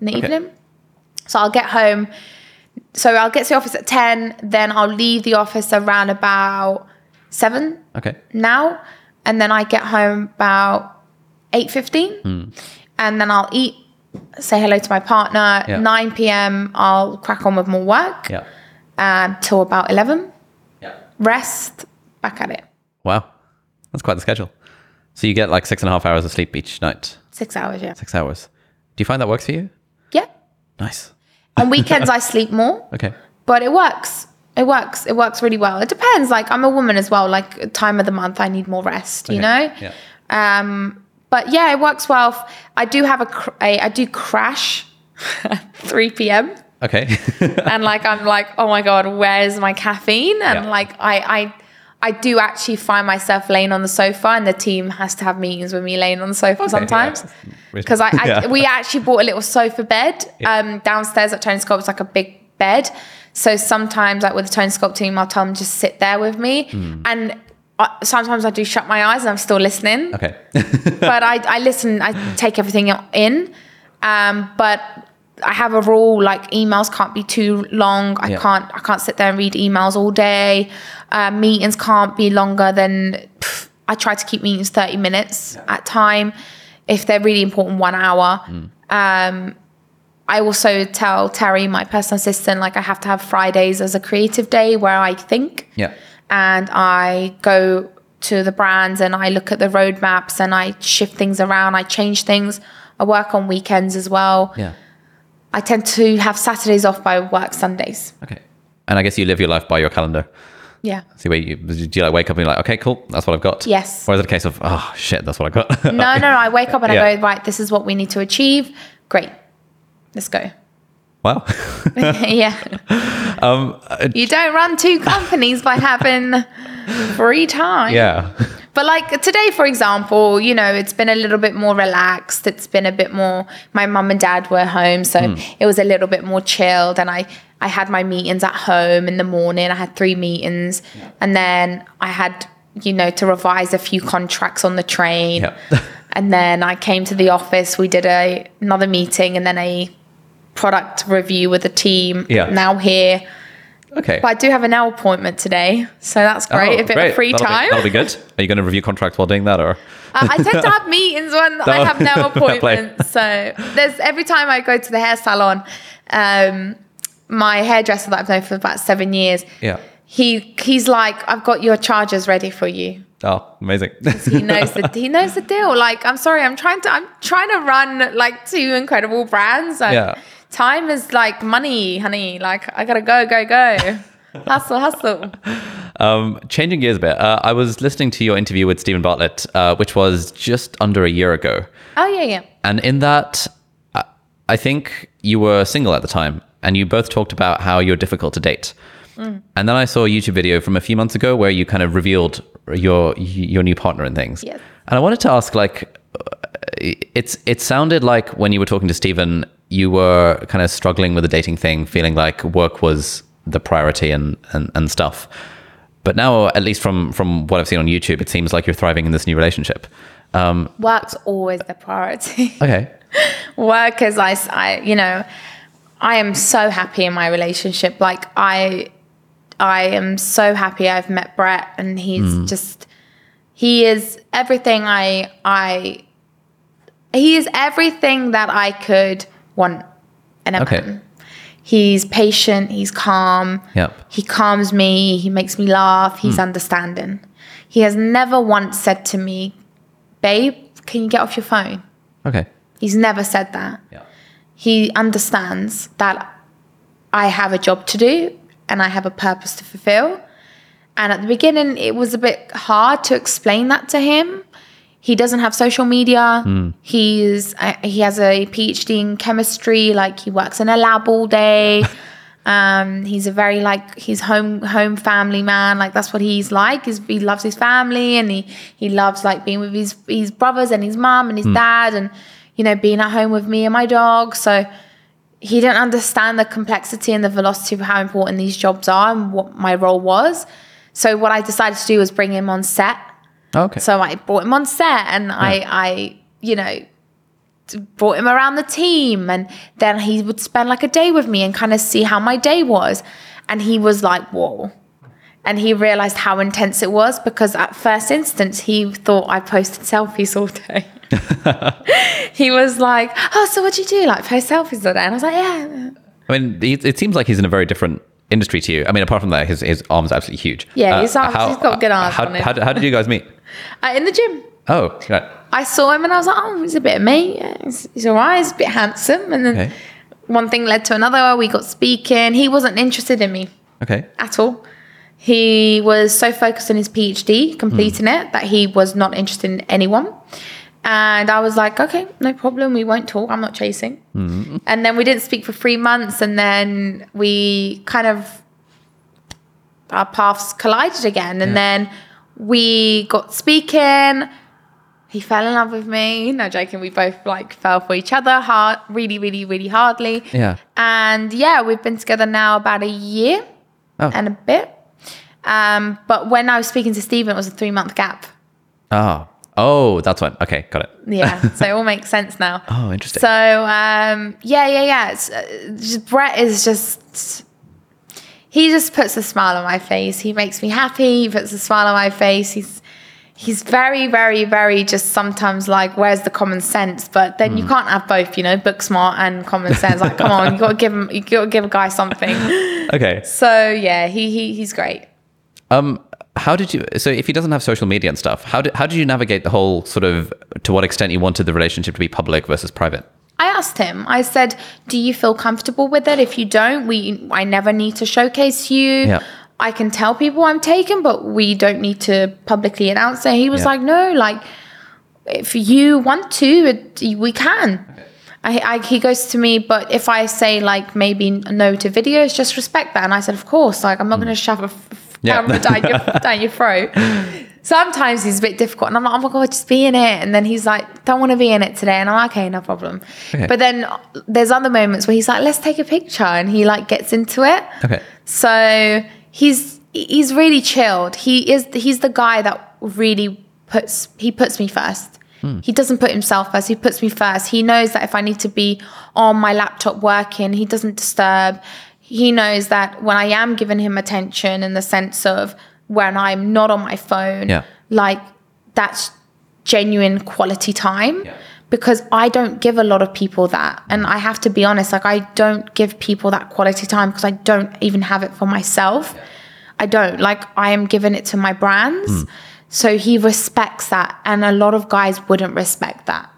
in the Okay. evening. So I'll get home. So I'll get to the office at ten. Then I'll leave the office around about seven okay. now, and then I get home about eight fifteen, Hmm. and then I'll eat, say hello to my partner. Yeah. Nine p.m. I'll crack on with more work Yeah. um, till about eleven. Yeah. Rest, back at it. Wow. That's quite the schedule. So you get like six and a half hours of sleep each night. Six hours, yeah. Six hours. Do you find that works for you? Yeah. Nice. On weekends I sleep more, Okay. but it works. It works. It works really well. It depends. Like I'm a woman as well. Like time of the month, I need more rest. You Okay. know. Yeah. Um, but yeah, it works well. I do have a, cr- a I do crash, 3 p.m. Okay. and like I'm like, oh my god, where's my caffeine? And Yeah. like I I I do actually find myself laying on the sofa, and the team has to have meetings with me laying on the sofa sometimes. yeah. Because I, I Yeah. we actually bought a little sofa bed um, downstairs at Tone and Sculpt. It's like a big bed. So sometimes, like with the Tone and Sculpt team, I'll tell them just sit there with me, Hmm. and uh, sometimes I do shut my eyes and I'm still listening okay. but I, I listen, I take everything in. Um, but I have a rule like emails can't be too long. I Yeah. can't I can't sit there and read emails all day. Uh, meetings can't be longer than pff, I try to keep meetings 30 minutes at time. If they're really important, one hour. Mm. Um, I also tell Terry, my personal assistant, like I have to have Fridays as a creative day where I think yeah. and I go to the brands and I look at the roadmaps and I shift things around. I change things. I work on weekends as well. Yeah. I tend to have Saturdays off by work Sundays. Okay. And I guess you live your life by your calendar. Yeah. See where you do you like wake up and you're like, okay, cool, that's what I've got. Yes. Or is it a case of, oh shit, that's what I got? No, no, no. I wake up and Yeah. I go, right, this is what we need to achieve. Great. Let's go. wow. yeah. um, uh, You don't run two companies by having free time. yeah. But like today, for example, you know, it's been a little bit more relaxed. It's been a bit more. My mum and dad were home, so hmm. it was a little bit more chilled. And I, I had my meetings at home in the morning. I had three meetings, and then I had, you know, to revise a few contracts on the train. Yeah. and then I came to the office. We did a another meeting, and then a product review with the team. Yeah. Now here. Okay. But I do have an nail appointment today, so that's great. Oh, a bit great. of free That'll be- time. that'll be good. Are you going to review contracts while doing that, or? Uh, I tend to have meetings when I have no appointments. So there's every time I go to the hair salon, um, my hairdresser that I've known for about seven years, Yeah. he he's like, I've got your chargers ready for you. Oh, amazing. He knows the he knows the deal. Like, I'm sorry, I'm trying to I'm trying to run like two incredible brands. And Yeah. Time is like money, honey. Like I gotta go, go, go. hustle, hustle. Um, changing gears a bit, uh, I was listening to your interview with Steven Bartlett, uh, which was just under a year ago. Oh yeah, yeah. And in that, I- I think you were single at the time, and you both talked about how you're difficult to date. Mm. And then I saw a YouTube video from a few months ago where you kind of revealed your your new partner and things. Yes. And I wanted to ask, like, uh, it's it sounded like when you were talking to Steven, you were kind of struggling with the dating thing, feeling like work was the priority and and, and stuff. But now, at least from from what I've seen on YouTube, it seems like you're thriving in this new relationship. Um, Work's always the priority. okay. work as I, I you know i am so happy in my relationship like i i am so happy i've met brett and he's just he is everything i i he is everything that i could want in a Okay. man He's patient. He's calm. Yep. He calms me. He makes me laugh. He's hmm. understanding. He has never once said to me, "Babe, can you get off your phone?" Okay. He's never said that. Yeah. He understands that I have a job to do and I have a purpose to fulfill. And at the beginning, it was a bit hard to explain that to him. He doesn't have social media. He's uh, he has a PhD in chemistry. Like he works in a lab all day. Um, he's a very like he's home home family man. Like that's what he's like. He's, he loves his family and he he loves like being with his his brothers and his mum and his dad and you know being at home with me and my dog. So he didn't understand the complexity and the velocity of how important these jobs are and what my role was. So what I decided to do was bring him on set. Okay. So I brought him on set and I, I, you know, brought him around the team and then he would spend like a day with me and kind of see how my day was. And he was like, whoa. And he realized how intense it was because at first instance, he thought I posted selfies all day. he was like, oh, so what do you do? Like post selfies all day? And I was like, yeah. I mean, it, seems like he's in a very different industry to you. I mean, apart from that, his, his arm's absolutely huge. Yeah, uh, his arms- he's got good arms How, how, how did you guys meet? Uh, in the gym. Oh, right. I saw him and I was like, oh, he's a bit of me. Yeah, he's, he's all right. He's a bit handsome. And then Okay. one thing led to another. We got speaking. He wasn't interested in me Okay. at all. He was so focused on his PhD, completing it, that he was not interested in anyone. And I was like, okay, no problem. We won't talk. I'm not chasing. And then we didn't speak for three months. And then we kind of, our paths collided again. And then we got speaking. He fell in love with me. No joking. We both like fell for each other hard, really, really, really hardly. Yeah. And yeah, we've been together now about a year Oh. and a bit. Um, but when I was speaking to Steven, it was a three month gap. Oh. Oh, that's one. Okay, got it. Yeah, so it all makes sense now. Oh, interesting. So um, yeah, yeah, yeah. It's, uh, just, Brett is just. He just puts a smile on my face. He makes me happy. He puts a smile on my face. He's he's very, very, very just sometimes like, where's the common sense? But then you Hmm. can't have both, you know, book smart and common sense. Like, come on, you got to give him, you got to give a guy something. okay. So yeah, he he he's great. Um, how did you? So, if he doesn't have social media and stuff, how did how did you navigate the whole sort of to what extent you wanted the relationship to be public versus private? I asked him. I said, "Do you feel comfortable with it? If you don't, we I never need to showcase you. Yeah. I can tell people I'm taken, but we don't need to publicly announce it." He was Yeah. like, "No, like if you want to, it, we can." I, I, he goes to me, but if I say like maybe no to videos, just respect that. And I said, of course, like I'm not mm. going to shove a f-. Yeah. camera down your, down your throat. Sometimes he's a bit difficult, and I'm like, oh my god, just be in it. And then he's like, don't want to be in it today, and I'm like, okay, no problem. Okay. But then uh, there's other moments where he's like, let's take a picture, and he like gets into it. Okay. So he's he's really chilled. He is he's the guy that really puts he puts me first. Hmm. He doesn't put himself first. He puts me first. He knows that if I need to be on my laptop working, he doesn't disturb. He knows that when I am giving him attention in the sense of when I'm not on my phone, Yeah. like that's genuine quality time Yeah. because I don't give a lot of people that. And I have to be honest, like I don't give people that quality time because I don't even have it for myself. I don't. Like I am giving it to my brands. Hmm. So he respects that. And a lot of guys wouldn't respect that.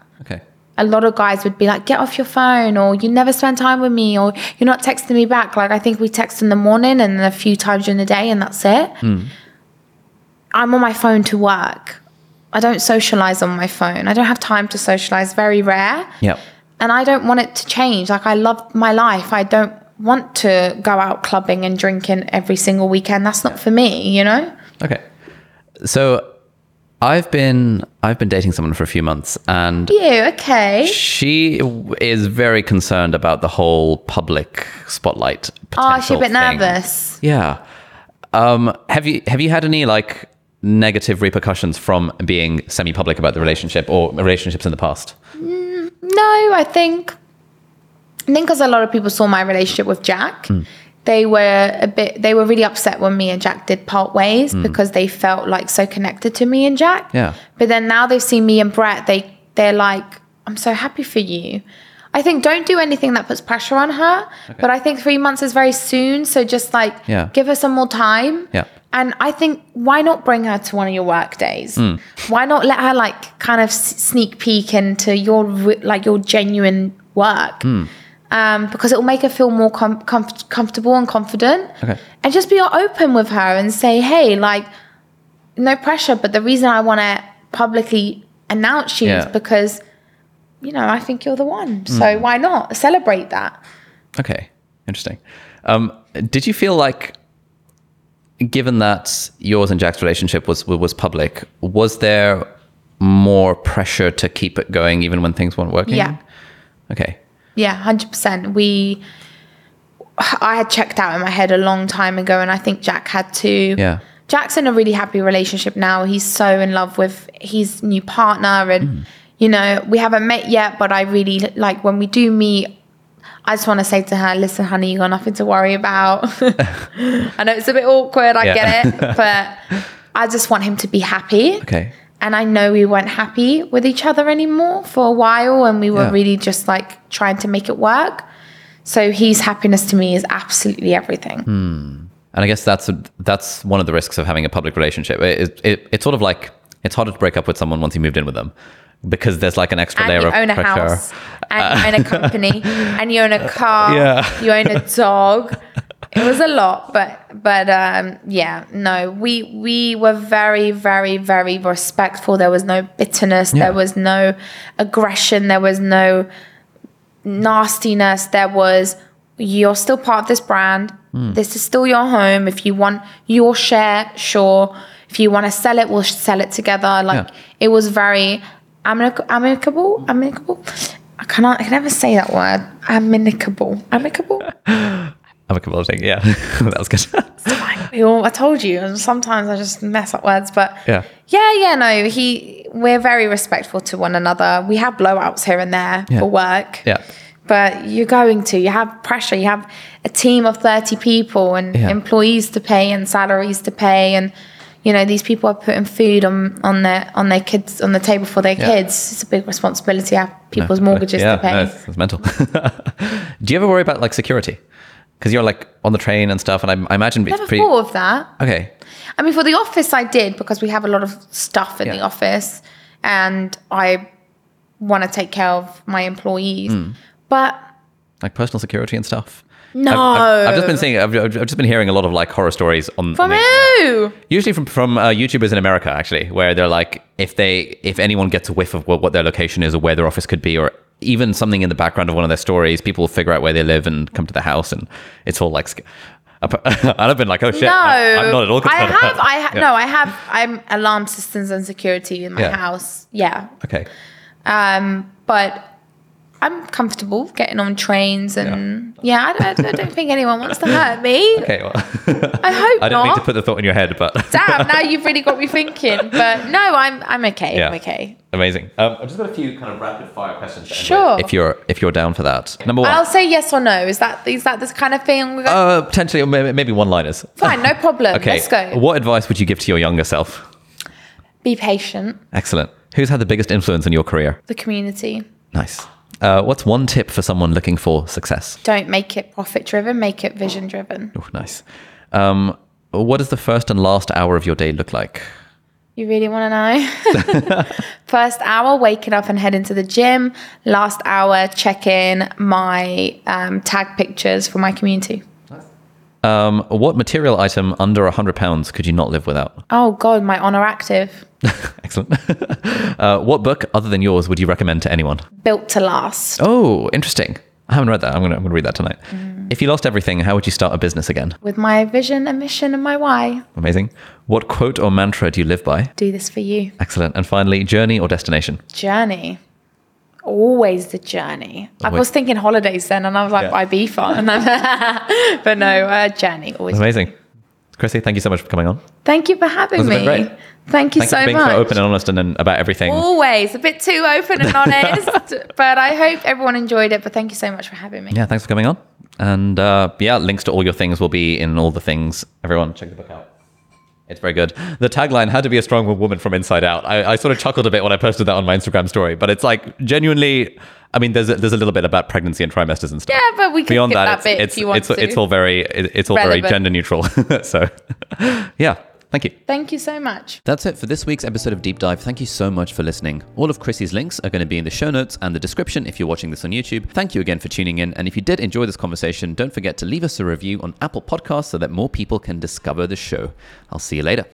A lot of guys would be like, get off your phone, or you never spend time with me, or you're not texting me back. Like I think we text in the morning and then a few times during the day, and that's it. Hmm. I'm on my phone to work. I don't socialize on my phone. I don't have time to socialize, very rare. Yeah. And I don't want it to change. Like I love my life. I don't want to go out clubbing and drinking every single weekend. That's not for me, you know? Okay. So, I've been I've been dating someone for a few months, and You, okay. she is very concerned about the whole public spotlight. Oh, is she a bit thing. nervous? Yeah. Um, have you have you had any like negative repercussions from being semi-public about the relationship or relationships in the past? No, I think I think because a lot of people saw my relationship with Jack, they were a bit they were really upset when me and Jack did part ways because they felt like so connected to me and Jack. Yeah. But then now they've seen me and Brett, they they're like, I'm so happy for you. I think don't do anything that puts pressure on her. But I think three months is very soon. So just like Yeah. give her some more time. Yeah. And I think why not bring her to one of your work days? Hmm. Why not let her like kind of sneak peek into your like your genuine work? Hmm. Um, because it will make her feel more com- comf- comfortable and confident. Okay. And just be open with her and say, hey, like, no pressure. But the reason I want to publicly announce you is because, you know, I think you're the one. So Mm. why not celebrate that? Okay, interesting. Um, did you feel like, given that yours and Jack's relationship was was public, was there more pressure to keep it going even when things weren't working? Yeah. Okay. Yeah, hundred percent. We, I had checked out in my head a long time ago, and I think Jack had too. Yeah. Jack's in a really happy relationship now. He's so in love with his new partner, and mm. you know we haven't met yet, but I really like when we do meet. I just want to say to her, listen, honey, you got nothing to worry about. I know it's a bit awkward, I Yeah. get it, but I just want him to be happy. Okay. And I know we weren't happy with each other anymore for a while, and we were Yeah. really just like trying to make it work. So his happiness to me is absolutely everything. Hmm. And I guess that's that's one of the risks of having a public relationship. It, it, it, it's sort of like it's harder to break up with someone once you moved in with them because there's like an extra And layer you of own a pressure. house, and you own a company, and you own a car, Yeah. you own a dog. It was a lot, but but um, yeah, no, we we were very very very respectful. There was no bitterness. Yeah. There was no aggression. There was no nastiness. There was you're still part of this brand. Hmm. This is still your home. If you want your share, sure. If you want to sell it, we'll sell it together. Like Yeah. it was very amic- amicable. Amicable. I cannot. I can never say that word. Amicable. Amicable. Amicable thing. Yeah, that was good. I told you. And sometimes I just mess up words, but Yeah. yeah, yeah. No, he. We're very respectful to one another. We have blowouts here and there Yeah. for work. yeah. But you're going to. You have pressure. You have a team of thirty people and Yeah. employees to pay and salaries to pay and. You know these people are putting food on, on their on their kids on the table for their Yeah. kids. It's a big responsibility. Have people's mortgages yeah, to pay. No, it's mental. Do you ever worry about like security? Because you're like on the train and stuff, and I, I imagine it's Never pretty. thought of that. Okay. I mean, for the office, I did because we have a lot of stuff in Yeah. the office, and I want to take care of my employees. Hmm. But Like personal security and stuff. no, I've, I've, I've just been seeing. I've, I've just been hearing a lot of like horror stories on. from on the- who? Usually from from uh, YouTubers in America, actually, where they're like, if they if anyone gets a whiff of what, what their location is or where their office could be, or even something in the background of one of their stories, people will figure out where they live and come to the house, and it's all like. I've been like, oh shit, No, I'm, I'm not at all I have. I ha- Yeah. no, I have. I'm alarm systems and security in my Yeah. house. Yeah, Okay. um, but I'm comfortable getting on trains, and yeah, I, don't, I don't think anyone wants to hurt me. Okay. Well, I hope I didn't not. mean to put the thought in your head, but Damn, now you've really got me thinking. But no, I'm I'm okay. Yeah. I'm okay. amazing. Um, I've just got a few kind of rapid fire questions. to end with, Sure. If you're if you're down for that. Number one. I'll say yes or no. Is that is that this kind of thing? We're going- uh, potentially, or maybe, maybe one liners. Fine, no problem. Okay. Let's go. What advice would you give to your younger self? Be patient. Excellent. Who's had the biggest influence in your career? The community. Nice. Uh, what's one tip for someone looking for success? Don't make it profit driven. Make it vision driven. Oh, nice. Um, what does the first and last hour of your day look like? You really want to know? First hour, waking up and heading to the gym. Last hour, checking my um, tag pictures for my community. Um, what material item under 100 pounds could you not live without? Oh God, my Oner Active. Excellent. uh, what book other than yours would you recommend to anyone? Built to last. Oh, interesting. I haven't read that. I'm gonna, I'm gonna read that tonight. Mm. If you lost everything, how would you start a business again? With my vision and mission and my why. Amazing. What quote or mantra do you live by? Do this for you. Excellent. And finally, journey or destination? Journey. Always the journey. I was thinking holidays then, and I was like, Yeah. Ibiza. And I'm- but no, uh, journey. Always. Amazing. Krissy, thank you so much for coming on. Thank you for having me. great. Thank you Thank so you for being much. so open and honest and, and about everything. Always a bit too open and honest, but I hope everyone enjoyed it. But thank you so much for having me. Yeah, thanks for coming on. And uh, yeah, links to all your things will be in all the things. Everyone, check the book out. It's very good. The tagline had to be a strong woman from inside out. I, I sort of chuckled a bit when I posted that on my Instagram story, but it's like genuinely, I mean, there's a, there's a little bit about pregnancy and trimesters and stuff. Yeah, but we can Beyond that, that it's, bit if it's, you want it's, to. it's all very it- it's all very gender neutral. so, yeah, thank you. Thank you so much. That's it for this week's episode of Deep Dive. Thank you so much for listening. All of Krissy's links are going to be in the show notes and the description if you're watching this on YouTube. Thank you again for tuning in. And if you did enjoy this conversation, don't forget to leave us a review on Apple Podcasts so that more people can discover the show. I'll see you later.